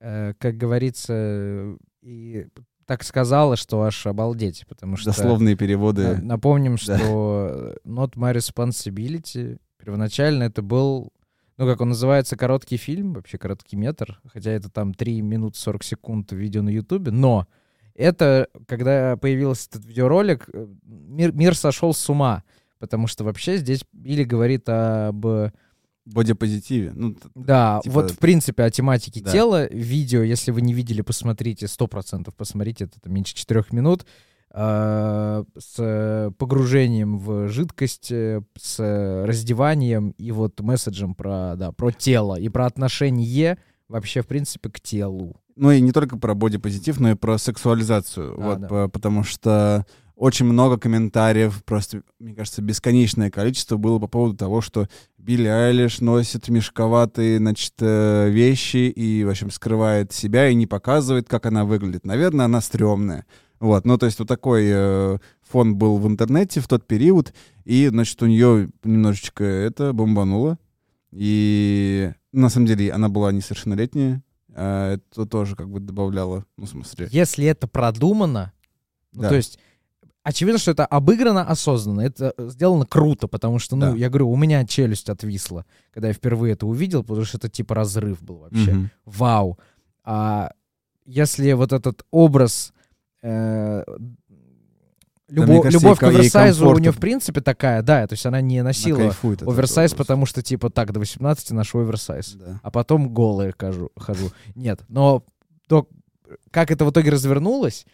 Э, как говорится, и так сказала, что аж обалдеть, потому что... Дословные переводы. на- Напомним, что Not My Responsibility первоначально это был, ну, как он называется, короткий фильм, вообще короткий метр, хотя это там 3 минуты 40 секунд видео на Ютубе, но это, когда появился этот видеоролик, э, мир, мир сошел с ума, потому что вообще здесь Билли говорит об Бодипозитиве. Ну, да, Типа- вот в принципе о тематике Да. тела. Видео, если вы не видели, посмотрите, сто процентов посмотрите, это, меньше четырех минут. э, с погружением в жидкость, э, с раздеванием и вот месседжем про, да, про тело и про отношение вообще, в принципе, к телу. Ну и не только про бодипозитив, но и про сексуализацию. Да, вот, да. по- потому что очень много комментариев, просто, мне кажется, бесконечное количество было по поводу того, что Билли Айлиш носит мешковатые, значит, э, вещи и, в общем, скрывает себя и не показывает, как она выглядит. Наверное, она стрёмная. Вот, ну, то есть вот такой э, фон был в интернете в тот период, и, значит, у нее немножечко это бомбануло. И на самом деле она была несовершеннолетняя, а это тоже как бы добавляло, ну, в смысле... Если это продумано, ну, Да. то есть очевидно, что это обыграно осознанно, это сделано круто, потому что, ну, Да. я говорю, у меня челюсть отвисла, когда я впервые это увидел, потому что это типа разрыв был вообще. Мгм. Вау. А если вот этот образ э, любо- кажется, любовь к оверсайзу у нее в принципе такая, да, то есть она не Она носила от оверсайз, потому что типа так, до 18 ношу оверсайз. Да. а потом голые хожу. хожу. Нет, но то, как это в итоге развернулось,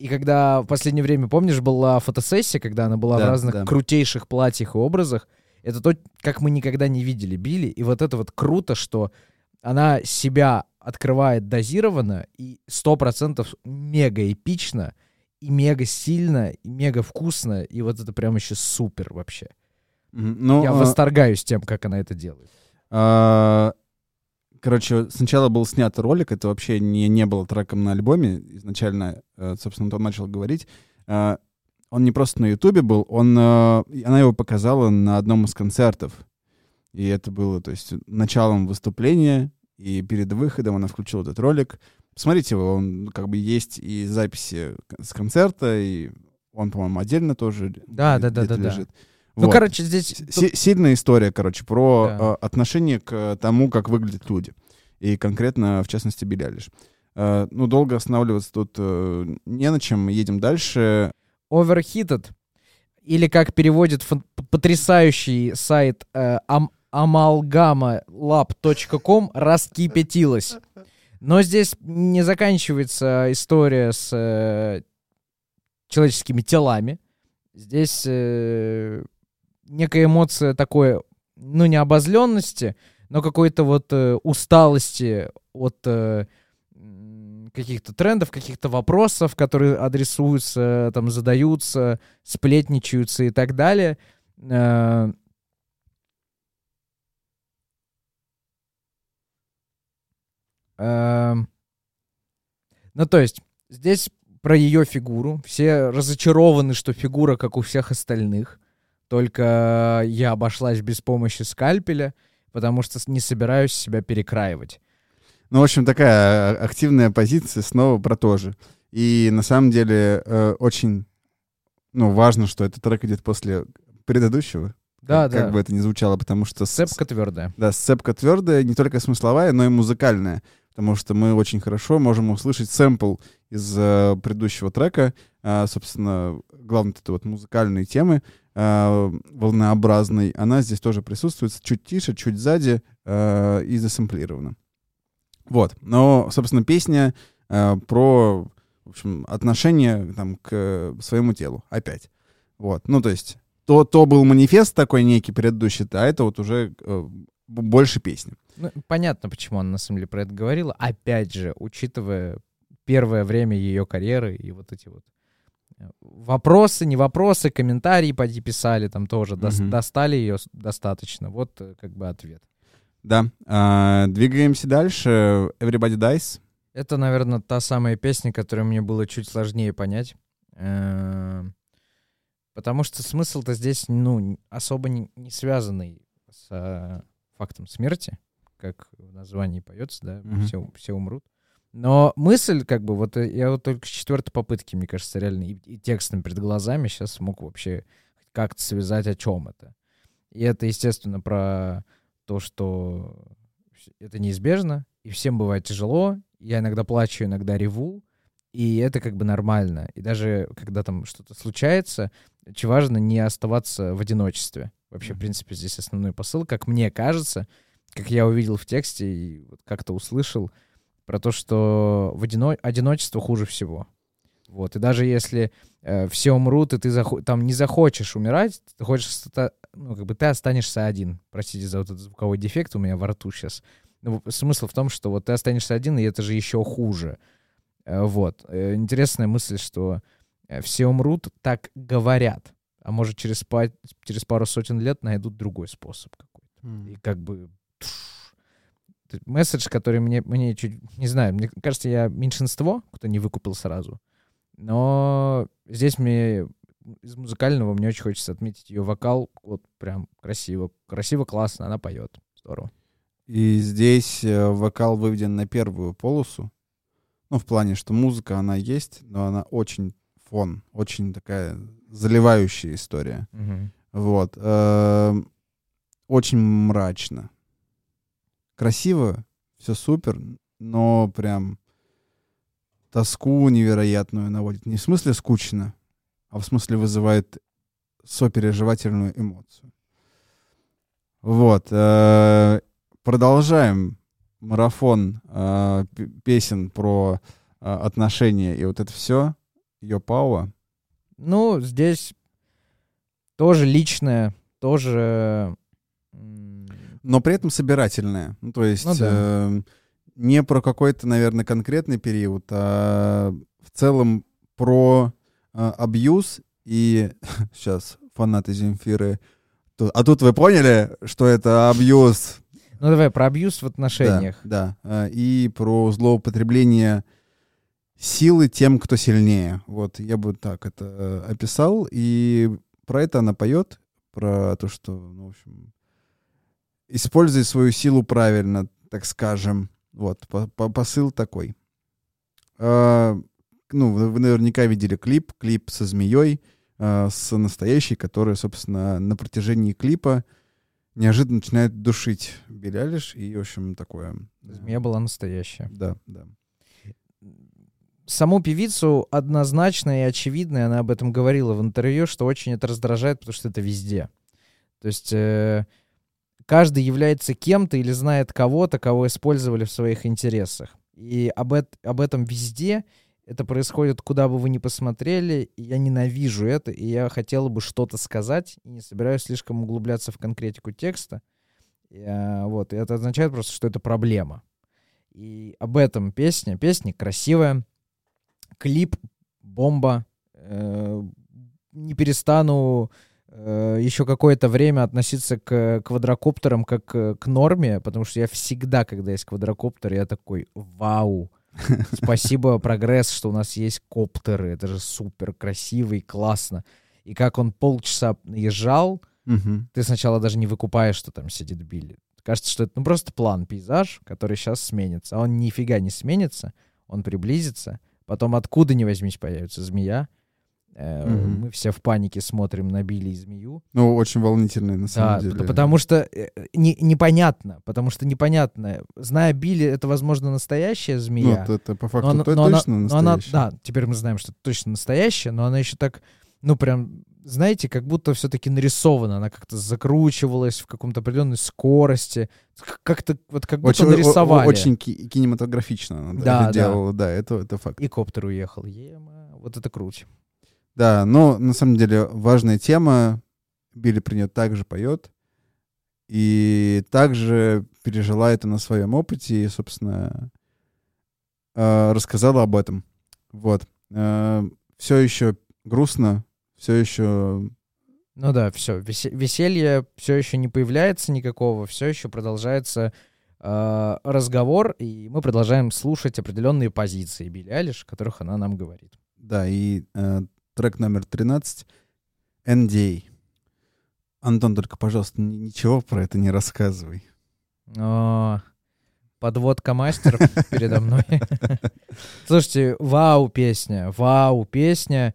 и когда в последнее время, помнишь, была фотосессия, когда она была в Да, разных да. крутейших платьях и образах, это то, как мы никогда не видели Билли, и вот это вот круто, что она себя открывает дозированно и сто процентов мега эпично, и мега сильно, и мега вкусно, и вот это прям еще супер вообще. Ну, Я а, восторгаюсь тем, как она это делает. Короче, сначала был снят ролик, это вообще не, не было треком на альбоме. Изначально, э, собственно, он начал говорить. А, Он не просто на Ютубе был, он, э, она его показала на одном из концертов. И это было, то есть, началом выступления, и перед выходом она включила этот ролик. Посмотрите его, он как бы есть и записи с концерта, и он, по-моему, отдельно тоже Да, да, да, да, да. лежит. Ну, Вот. короче, здесь... Си- сильная история, короче, про Да. э, отношение к тому, как выглядят люди. И конкретно, в частности, Билли. Э, ну, долго останавливаться тут э, не на чем. Едем дальше. Overheated, или как переводит потрясающий сайт э, ам- amalgamalab.com, раскипятилась. Но здесь не заканчивается история с э, человеческими телами. Здесь э, некая эмоция такой, ну, не обозленности, но какой-то вот э, усталости от э, каких-то трендов, каких-то вопросов, которые адресуются, там, задаются, сплетничаются и так далее. Э, эм, Ну, то есть, здесь про ее фигуру. Все разочарованы, что фигура, как у всех остальных. Только я обошлась без помощи скальпеля, потому что не собираюсь себя перекраивать. Ну, в общем, такая а- активная позиция снова про то же. И на самом деле э, очень ну, важно, что этот трек идет после предыдущего. Да, как, да. как бы это ни звучало, потому что... с- Цепка твердая. Да, сцепка твердая, не только смысловая, но и музыкальная. Потому что мы очень хорошо можем услышать сэмпл из э, предыдущего трека. А, собственно, главное, это вот музыкальные темы а, волнообразной. Она здесь тоже присутствует, чуть тише, чуть сзади а, и засэмплирована. Вот. Но, собственно, песня про, в общем, отношение там, к своему телу. Опять. Вот. Ну, то есть, то, то был манифест такой некий предыдущий, а это вот уже э, больше песни. Ну, понятно, почему она на самом деле про это говорила. Опять же, учитывая первое время ее карьеры и вот эти вот вопросы, не вопросы, комментарии поди писали там тоже, дос- Мгм. достали ее достаточно. Вот э, как бы ответ. Да. А, двигаемся дальше. Everybody Dies. Это, наверное, та самая песня, которую мне было чуть сложнее понять. Э, Потому что смысл-то здесь, ну, особо не, не связанный с э, фактом смерти, как в названии поется, да, Мгм. все, все умрут. Но мысль, как бы, вот э, я вот только с четвертой попытки, мне кажется, реально и, и текстом перед глазами сейчас смог вообще как-то связать, о чем это. И это, естественно, про то, что это неизбежно, и всем бывает тяжело. Я иногда плачу, иногда реву, и это как бы нормально. И даже когда там что-то случается, очень важно не оставаться в одиночестве. Вообще, в принципе, здесь основной посыл, как мне кажется, как я увидел в тексте и вот как-то услышал, про то, что в одино... одиночество хуже всего. Вот. И даже если э, все умрут, и ты захо- там не захочешь умирать, ты хочешь, ну, как бы ты останешься один. Простите за вот этот звуковой дефект у меня во рту сейчас. Ну, смысл в том, что вот ты останешься один, и это же еще хуже. Э, Вот. Э, Интересная мысль, что э, все умрут, так говорят. А может, через, па- через пару сотен лет найдут другой способ какой-то. И как бы... Месседж, который мне, мне чуть... Не знаю, мне кажется, я меньшинство, кто не выкупил сразу. Но здесь мне из музыкального мне очень хочется отметить ее вокал. Вот прям красиво. Красиво, классно, она поет. Здорово. И здесь э, вокал выведен на первую полосу. Ну, в плане, что музыка, она есть, но она очень фон, очень такая заливающая история. Вот. эм, Очень мрачно. Красиво, все супер, но прям тоску невероятную наводит. Не в смысле скучно, а в смысле вызывает сопереживательную эмоцию. Вот. э, Продолжаем марафон э, песен про э, отношения и вот это все. Йо Пауа. Ну, здесь тоже личное, тоже... но при этом собирательная. Ну, то есть Ну да. э, не про какой-то, наверное, конкретный период, а в целом про э, абьюз и сейчас фанаты Земфиры. А тут вы поняли, что это абьюз? Ну, давай про абьюз в отношениях. Да, да. Э, И про злоупотребление силы тем, кто сильнее. Вот я бы так это э, описал. И про это она поет, про то, что, ну, в общем, используй свою силу правильно, так скажем. Вот, по- по- посыл такой. А, ну, вы, наверняка видели клип, клип со змеей, а, с настоящей, которая, собственно, на протяжении клипа неожиданно начинает душить Билли Айлиш, и, в общем, такое... э, Змея была настоящая. Да, да. Саму певицу однозначно и очевидно, она об этом говорила в интервью, что очень это раздражает, потому что это везде. То есть э, каждый является кем-то или знает кого-то, кого использовали в своих интересах. И об, эт- об этом везде. Это происходит, куда бы вы ни посмотрели. И я ненавижу это, и я хотела бы что-то сказать, и не собираюсь слишком углубляться в конкретику текста. И, а, вот, и это означает просто, что это проблема. И об этом песня. Песня красивая, клип бомба. Э, не перестану э, еще какое-то время относиться к квадрокоптерам как э, к норме, потому что я всегда, когда есть квадрокоптер, я такой, вау, спасибо, прогресс, что у нас есть коптеры, это же супер красиво и классно. И как он полчаса наезжал, Мгм. ты сначала даже не выкупаешь, что там сидит Билли. Кажется, что это ну, просто план, пейзаж, который сейчас сменится. А он нифига не сменится, он приблизится. Потом откуда ни возьмись появится змея. Мгм. Мы все в панике смотрим на Билли и змею. Ну, очень волнительный, на Да, самом деле. пот- потому что э, не- непонятно, потому что непонятно. Зная Билли, это, возможно, настоящая Ну, змея. это, это по но факту она- то- но она- точно но она- да, теперь мы знаем, что это точно настоящая, но она еще так, ну прям, знаете, как будто все-таки нарисована, она как-то закручивалась в каком-то определенной скорости, как-то вот как будто Очень, нарисовали. очень ки- кинематографично она да, Да, это да. делала, да, это, это факт. И коптер уехал. Ема, вот это круть. Да, но на самом деле важная тема. Билли про нее также поет. И также пережила это на своем опыте и, собственно, э, рассказала об этом. Вот. Все еще грустно, все еще... Ну да, все, веселье все еще не появляется никакого, все еще продолжается э, разговор, и мы продолжаем слушать определенные позиции Билли Алиш, о которых она нам говорит. Да, и э, трек номер 13 NDA. Антон, только, пожалуйста, ни- ничего про это не рассказывай. О, подводка мастер передо мной. Слушайте, вау песня, вау песня.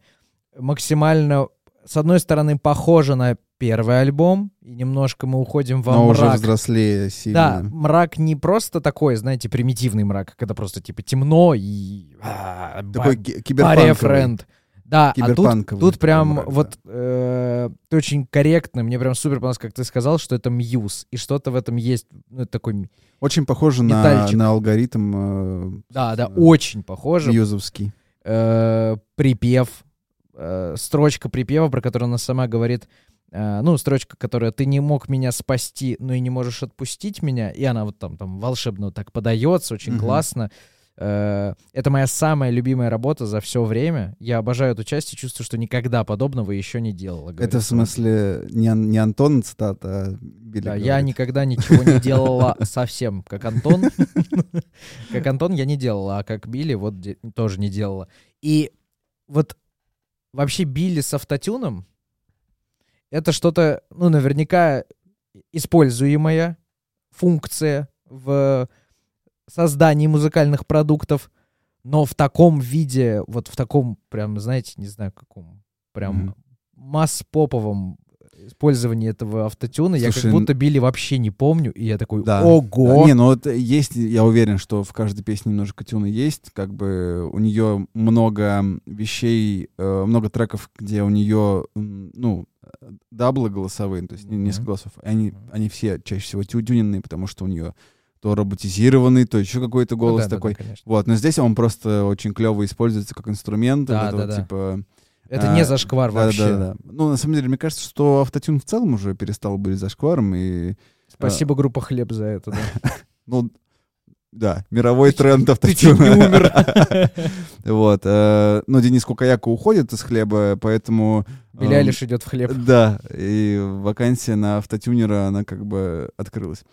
Максимально, с одной стороны, похожа на первый альбом, и немножко мы уходим во Но уже мрак. взрослее сильно. Да, мрак не просто такой, знаете, примитивный мрак, когда просто типа темно и а, Такой ба- ки- киберпанковый. Да, а тут, тут прям мрак, вот э, ты очень корректно, мне прям супер понравилось, как ты сказал, что это мьюз, и что-то в этом есть, ну, это такой, Очень похоже на, Метальчик. на алгоритм э, да, да, э, очень похоже. мьюзовский. э, припев, э, строчка припева, про которую она сама говорит, э, ну, строчка, которая «ты не мог меня спасти, но и не можешь отпустить меня», и она вот там, там волшебно так подается, очень Мгм. классно. Э, Это моя самая любимая работа за все время. Я обожаю эту часть и чувствую, что никогда подобного еще не делала. Это говорит в смысле не, не Антон цитата, а Билли Да, говорит. я никогда ничего не делала совсем, как Антон. Как Антон я не делала, а как Билли вот тоже не делала. И вот вообще Билли с автотюном это что-то, ну, наверняка используемая функция в создании музыкальных продуктов, но в таком виде, вот в таком прям, знаете, не знаю каком, прям Мгм. масс-поповом использовании этого автотюна, я Слушай, как будто Билли вообще не помню, и я такой, Да. ого! Не, ну вот есть, я уверен, что в каждой песне немножко тюна есть. Как бы у нее много вещей, э, много треков, где у нее, ну, даблы голосовые, то есть Мгм. несколько голосов. Они, они все чаще всего тю- тюненные, потому что у нее то роботизированный, то еще какой-то Ну голос да, да, да, такой. конечно. Вот, но здесь он просто очень клево используется как инструмент. Да, вот да, вот, да. типа, Это а, не зашквар да, вообще. Да, да, Ну, на самом деле, мне кажется, что автотюн в целом уже перестал быть зашкваром, и, Спасибо, группа Хлеб, за это. да. ну, да, мировой тренд Ты автотюна. не умер. Вот. э, Но Денис Кукаяко уходит из хлеба, поэтому... Билли эм, Айлиш идет в хлеб. Да, и вакансия на автотюнера, она как бы открылась.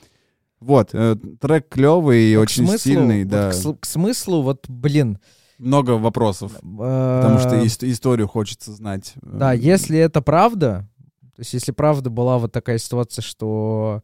Вот, э, трек клевый и к очень смыслу- стильный, вот да. К, с- к смыслу, вот, блин. Много вопросов, потому что э, ис- историю хочется знать. Да, Эм, если это правда, то есть если правда была вот такая ситуация, что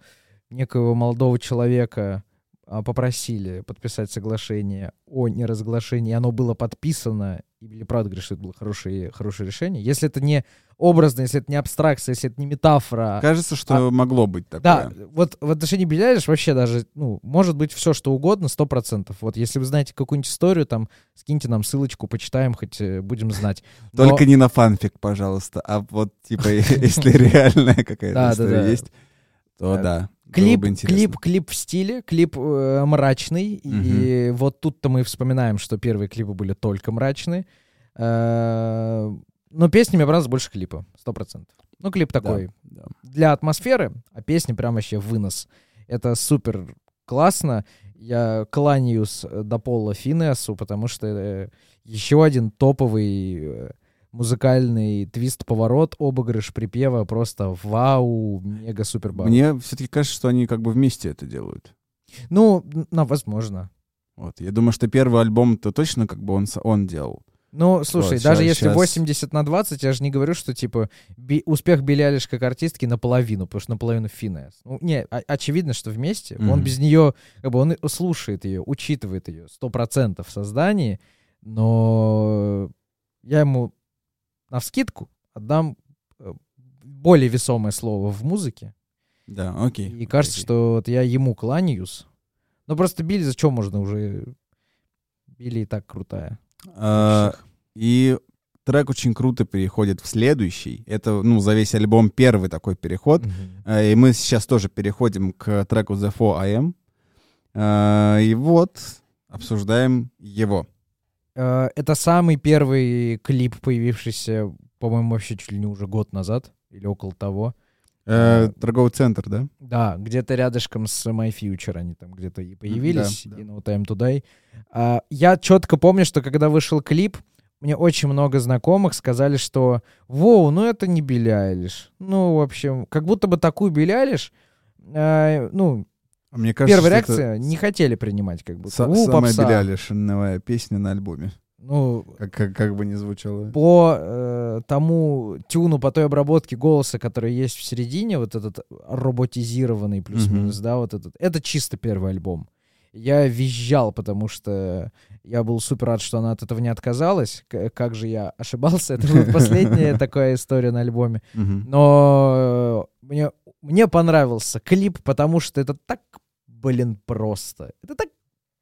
некого молодого человека попросили подписать соглашение о неразглашении, оно было подписано, или правда говорит, что это было хорошее, хорошее решение, если это не образно, если это не абстракция, если это не метафора, Кажется, что могло быть а да, такое. вот в отношении Билли Айлиш вообще даже, ну, может быть все, что угодно, сто процентов. Вот если вы знаете какую-нибудь историю, там, скиньте нам ссылочку, почитаем, хоть э, будем знать. Только не на фанфик, пожалуйста, а вот, типа, если реальная какая-то история есть, то да. Клип, клип, клип в стиле, клип э, мрачный, и вот тут-то мы вспоминаем, что первые клипы были только мрачные. Э, но песни мне понравилось больше клипа, сто процентов. Ну, клип такой Да. для атмосферы, а песни прям вообще вынос. Это супер классно. Я кланяюсь э, до пола Финеасу, потому что э, еще один топовый музыкальный твист-поворот, обыгрыш припева, просто вау, мега-супер бау. Мне все-таки кажется, что они как бы вместе это делают. Ну, ну, возможно. Вот. Я думаю, что первый альбом-то точно как бы он, он делал. Ну, слушай, Вот, даже ща- если щас. 80 на 20, я же не говорю, что, типа, би- успех Билли Айлиш как артистки наполовину, потому что наполовину Финес. Ну, не, а- очевидно, что вместе. Он Мгм. без нее, как бы, он слушает ее, учитывает ее 100% в создании, но я ему на вскидку отдам э, более весомое слово в музыке. Да, окей. И кажется, окей. что вот я ему кланяюсь. Ну, просто Билли, за что можно уже... Билли и так крутая. А, И трек очень круто переходит в следующий. Это, ну, за весь альбом первый такой переход. А, И мы сейчас тоже переходим к треку The 4AM. А, И вот обсуждаем его. Э, Это самый первый клип, появившийся, по-моему, вообще чуть ли не уже год назад или около того. Э, Торговый центр, да? Да, где-то рядышком с My Future они там где-то и появились, да, да. и No Time To Die. А, я четко помню, что когда вышел клип, мне очень много знакомых сказали, что «Воу, ну это не Билли Айлиш». Ну, в общем, как будто бы такую Билли Айлиш, э, ну, Мне кажется, первая что это реакция не хотели принимать, как будто. са- «У, самая попса». белялишная песня на альбоме. Ну, Как, как, как бы ни звучало. по э, тому тюну, по той обработке голоса, который есть в середине, вот этот роботизированный плюс-минус, да, вот этот, это чисто первый альбом. Я визжал, потому что я был супер рад, что она от этого не отказалась. К- как же я ошибался, это была последняя такая история на альбоме. Но э, мне, мне понравился клип, потому что это так, блин, просто. Это так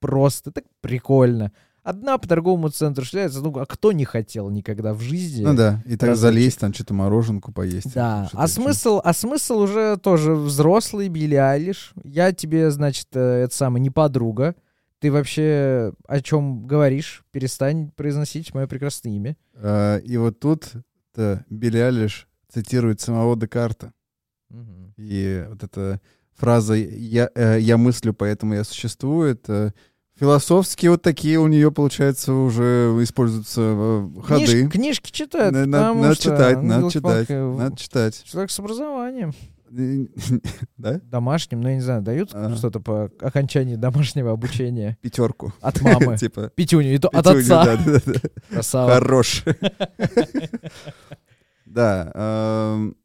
просто, так прикольно. Одна по торговому центру шляется, ну, а кто не хотел никогда в жизни? Ну да, и так залезть, там что-то мороженку поесть. Да, а смысл, а смысл уже тоже взрослый, Билли Айлиш. Я тебе, значит, э, это самое, не подруга. Ты вообще о чем говоришь? Перестань произносить мое прекрасное имя. А, и вот тут Билли Алиш цитирует самого Декарта. Мгм. И вот эта фраза «я, э, я мыслю, поэтому я существую» — это философские вот такие у нее, получается, уже используются э, Книж- ходы. книжки читают, На- на- надо что читать, надо читать, э, надо читать. Человек с образованием. Да? Домашним, ну, я не знаю, дают Ага. что-то по окончании домашнего обучения Пятерку. от мамы. Типа. Пятюню, и то от отца. да, да, да. Красава. Хорош. Да. эм,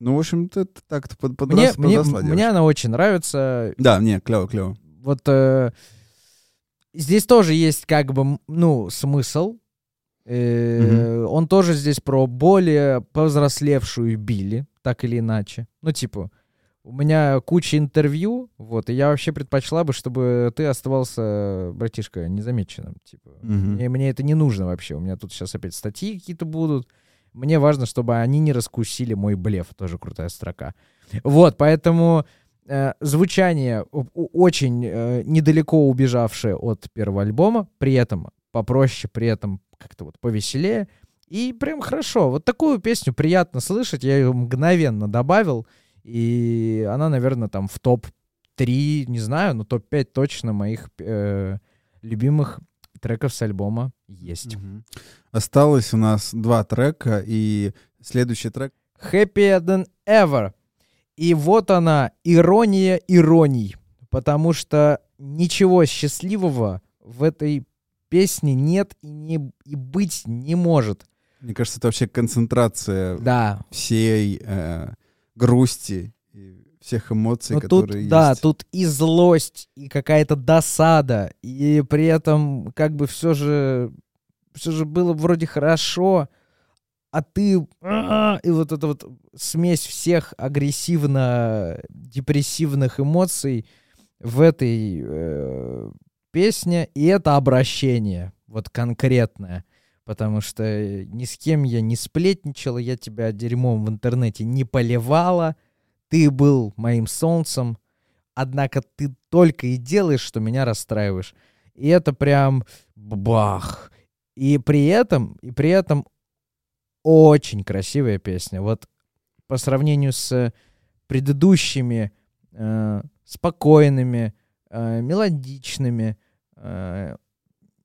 Ну, в общем-то, так-то под- Мне, подрос- мне, подросла мне девушка. она очень нравится. Да, не, клево, клево. Вот э, здесь тоже есть как бы, ну, смысл. Э, Он тоже здесь про более повзрослевшую Билли, так или иначе. Ну, типа, у меня куча интервью, вот, и я вообще предпочла бы, чтобы ты оставался, братишка, незамеченным. Типа, Мгм. мне, мне это не нужно вообще. У меня тут сейчас опять статьи какие-то будут. Мне важно, чтобы они не раскусили мой блеф. Тоже крутая строка. Вот, поэтому э, звучание очень э, недалеко убежавшее от первого альбома, при этом попроще, при этом как-то вот повеселее. И прям хорошо. Вот такую песню приятно слышать. Я ее мгновенно добавил. И она, наверное, там в топ-3, не знаю, но топ-5 точно моих э, любимых треков с альбома есть. Мгм. Осталось у нас два трека, и следующий трек Happier than ever. И вот она, ирония ироний. Потому что ничего счастливого в этой песне нет и, не, и быть не может. Мне кажется, это вообще концентрация Да. всей э, грусти и всех эмоций, Но тут, которые да, есть. тут и злость, и какая-то досада, и при этом как бы все же, все же было вроде хорошо, а ты... а, И вот эта вот смесь всех агрессивно-депрессивных эмоций в этой э, песне, и это обращение, вот конкретное. Потому что ни с кем я не сплетничала, я тебя дерьмом в интернете не поливала, ты был моим солнцем, однако ты только и делаешь, что меня расстраиваешь. И это прям бах. И при этом, и при этом очень красивая песня. Вот по сравнению с предыдущими э, спокойными, э, мелодичными, э,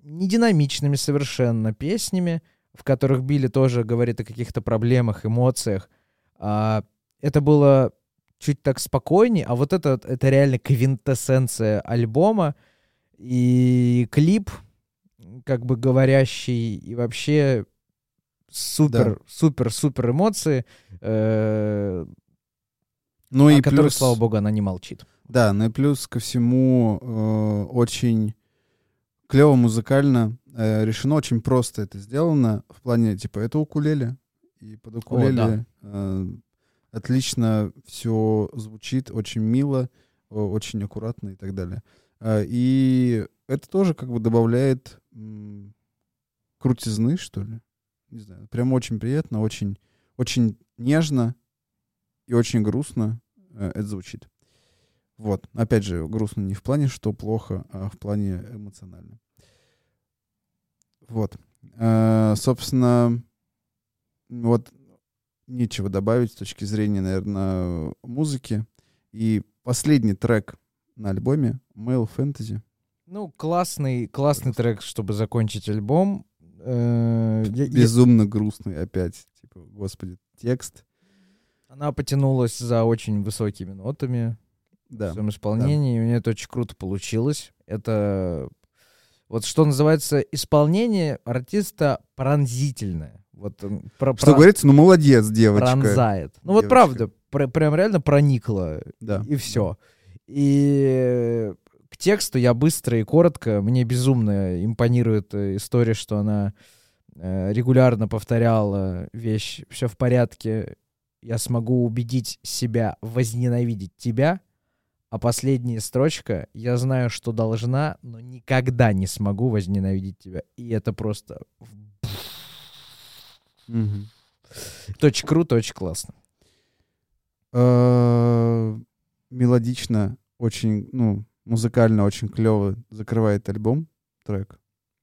нединамичными совершенно песнями, в которых Билли тоже говорит о каких-то проблемах, эмоциях. А, это было чуть так спокойнее, а вот это, это реально квинтэссенция альбома. И клип, как бы говорящий, и вообще супер, супер, супер эмоции, э, Ну о и которых, плюс, слава богу, она не молчит. да, ну и плюс ко всему э, очень клево музыкально э, решено, очень просто это сделано в плане типа это укулеле и под укулеле э, отлично все звучит, очень мило, о- очень аккуратно и так далее. А, И это тоже как бы добавляет крутизны, что ли. Не знаю, прям очень приятно, очень, очень нежно и очень грустно э, это звучит. Вот, опять же, грустно не в плане, что плохо, а в плане эмоционально. Вот. Э, собственно, вот нечего добавить с точки зрения, наверное, музыки. И последний трек на альбоме Male Fantasy. Ну, классный, классный трек, чтобы закончить альбом. Э, я- я- Безумно грустный опять. Типа, господи, текст. Она потянулась за очень высокими нотами Да. в своем исполнении, и у нее это очень круто получилось. Это вот что называется исполнение артиста пронзительное. Вот про, Что про- говорится, ну молодец, девочка. пронзает. Ну вот Девочка. правда, пр- прям реально проникла Да. и все. И к тексту я быстро и коротко. Мне безумно импонирует э, история, что она э, регулярно повторяла вещь «все в порядке, я смогу убедить себя возненавидеть тебя», а последняя строчка «я знаю, что должна, но никогда не смогу возненавидеть тебя». И это просто... Это очень круто, очень классно. Э, Мелодично, очень, ну, музыкально очень клево закрывает альбом, трек.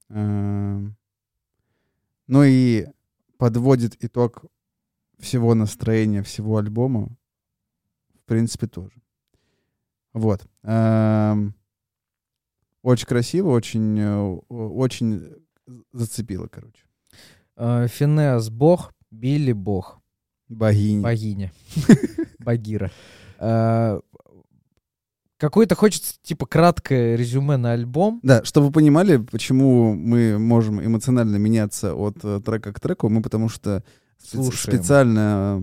Эм, Ну и подводит итог всего настроения, всего альбома, в принципе, тоже. Вот. Эм, Очень красиво, очень, э, очень зацепило, короче. Э, Финес бог, Билли бог. Богиня. Богиня. Багира. Какое-то хочется, типа, краткое резюме на альбом. Да, чтобы вы понимали, почему мы можем эмоционально меняться от э, трека к треку, мы потому что Слушаем. специально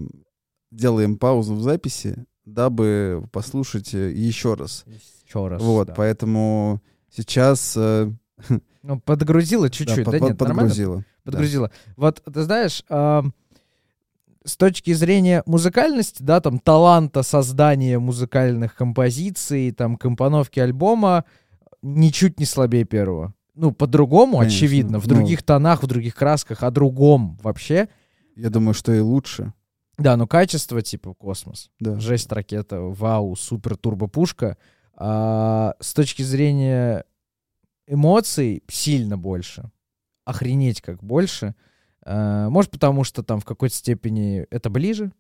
делаем паузу в записи, дабы послушать э, еще раз. Еще раз. вот, да. поэтому сейчас э, Ну, подгрузила да, чуть-чуть, да, под- нет, нормально? подгрузило. Подгрузила. Вот, ты знаешь, с точки зрения музыкальности, да, там, таланта создания музыкальных композиций, там, компоновки альбома, ничуть не слабее первого. Ну, по-другому, Конечно, очевидно, в ну. других тонах, в других красках, о другом вообще. Я думаю, что и лучше. Да, но качество, типа, космос. Да. Жесть ракета, вау, супер турбо-пушка. А, с точки зрения эмоций сильно больше. Охренеть как больше. А, может, потому что там в какой-то степени это ближе.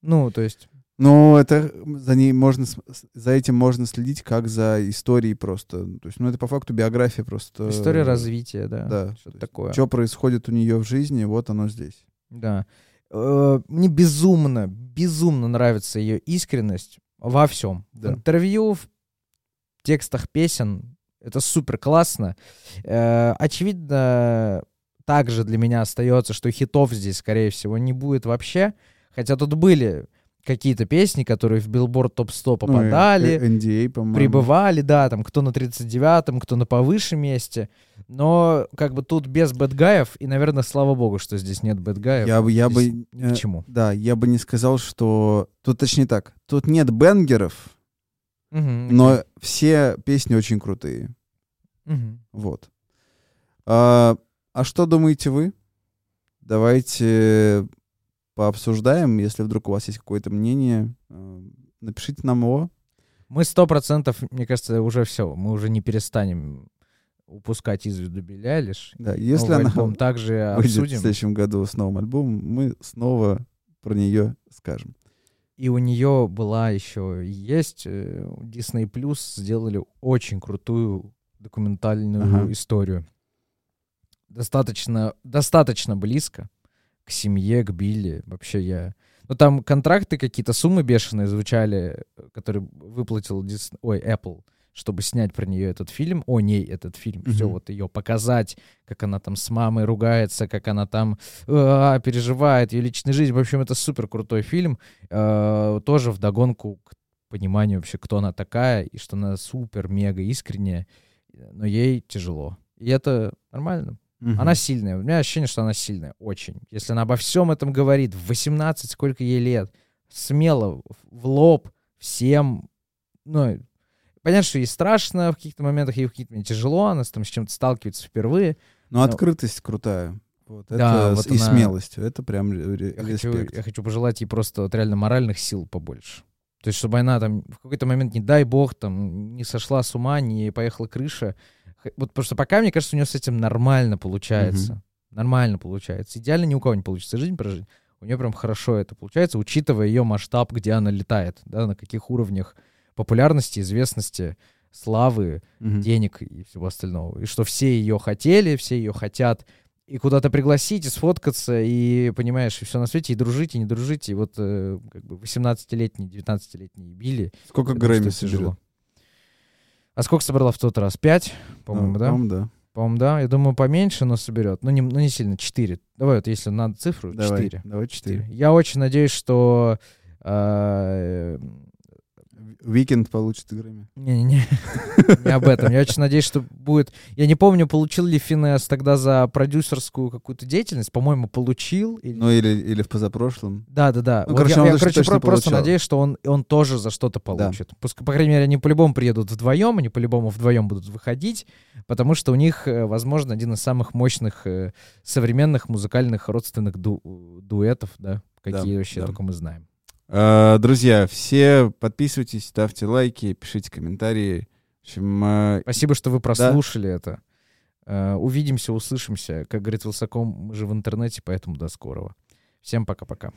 Ну, то есть... Но это за ней можно за этим можно следить как за историей просто. То есть, ну это по факту биография просто. История развития, да. Да. Что-то такое. Что происходит у нее в жизни, вот оно здесь. Да. Э, Мне безумно, безумно нравится ее искренность во всем. Да. В интервью, в текстах песен. Это супер классно. Э, Очевидно, также для меня остается, что хитов здесь, скорее всего, не будет вообще. Хотя тут были какие-то песни, которые в Billboard Top 100 Ну, попадали э, NDA, по-моему. прибывали, да, там кто на 39-м, кто на повыше месте. Но как бы тут без бэтгаев, и, наверное, слава богу, что здесь нет бэтгаев. Я бы, я бы, Здесь ни э, к чему. да, я бы не сказал, что тут точнее так. Тут нет бенгеров, Мгм, но все песни очень крутые. мгм. Вот. А, а что думаете вы? Давайте пообсуждаем, если вдруг у вас есть какое-то мнение, э, напишите нам его. Мы сто процентов, мне кажется, уже все. Мы уже не перестанем упускать из виду Билли Айлиш. Да, если Новый она альбом также выйдет в обсудим. следующем году с новым альбомом, мы снова про нее скажем. И у нее была еще есть э, Disney Plus сделали очень крутую документальную Ага. историю. Достаточно, достаточно близко к семье, к Билли. Вообще я... Ну, там контракты какие-то, суммы бешеные звучали, которые выплатил Дис... Ой, Apple, чтобы снять про нее этот фильм, о ней этот фильм, все Мгм. вот ее показать, как она там с мамой ругается, как она там а, переживает ее личную жизнь. В общем, это супер крутой фильм. Э, тоже вдогонку к пониманию вообще, кто она такая, и что она супер, мега искренняя, но ей тяжело. И это нормально. Мгм. Она сильная. У меня ощущение, что она сильная. Очень. Если она обо всем этом говорит, в 18, сколько ей лет, смело, в лоб, всем, ну, понятно, что ей страшно в каких-то моментах, ей в каких-то тяжело, она с там с чем-то сталкивается впервые. Но открытость крутая. Вот, Да, это вот и она- смелость. Это прям Я хочу, я хочу пожелать ей просто вот реально моральных сил побольше. То есть, чтобы она там в какой-то момент, не дай бог, там, не сошла с ума, не поехала крыша. Х- Вот потому что пока, мне кажется, у нее с этим нормально получается. Нормально получается. Идеально ни у кого не получится жизнь прожить. У нее прям хорошо это получается, учитывая ее масштаб, где она летает, да, на каких уровнях популярности, известности, славы, Мгм. денег и всего остального. И что все ее хотели, все ее хотят. И куда-то пригласить, и сфоткаться, и, понимаешь, и все на свете, и дружить, и не дружить. И вот э, как бы 18-летний, 19-летний Билли. Сколько Грэмми что соберет? А сколько собрала в тот раз? Пять, по-моему, Да, да? По-моему, да. По-моему, да. Я думаю, поменьше, но соберет. Ну, не, ну, не сильно. Четыре. Давай вот, если надо цифру, Давай, четыре. давай. Четыре. Я очень надеюсь, что... э, Weeknd получит Грэмми. Не-не-не, не об этом. Я очень надеюсь, что будет... Я не помню, получил ли Finneas тогда за продюсерскую какую-то деятельность. По-моему, получил. или- Ну или, или в позапрошлом. Да-да-да. Ну, Вот короче, я, я, короче, про- просто надеюсь, что он, он тоже за что-то получит. Пускай, по крайней мере, они по-любому приедут вдвоем, они по-любому вдвоем будут выходить, потому что у них, э, возможно, один из самых мощных э, современных музыкальных родственных ду- дуэтов, да, какие Да, вообще да. только мы знаем. А, Друзья, все подписывайтесь, ставьте лайки, пишите комментарии. общем, э, Спасибо, что вы прослушали это. Э, Увидимся, услышимся. Как говорит Вилсаком, мы же в интернете, поэтому до скорого. Всем пока-пока.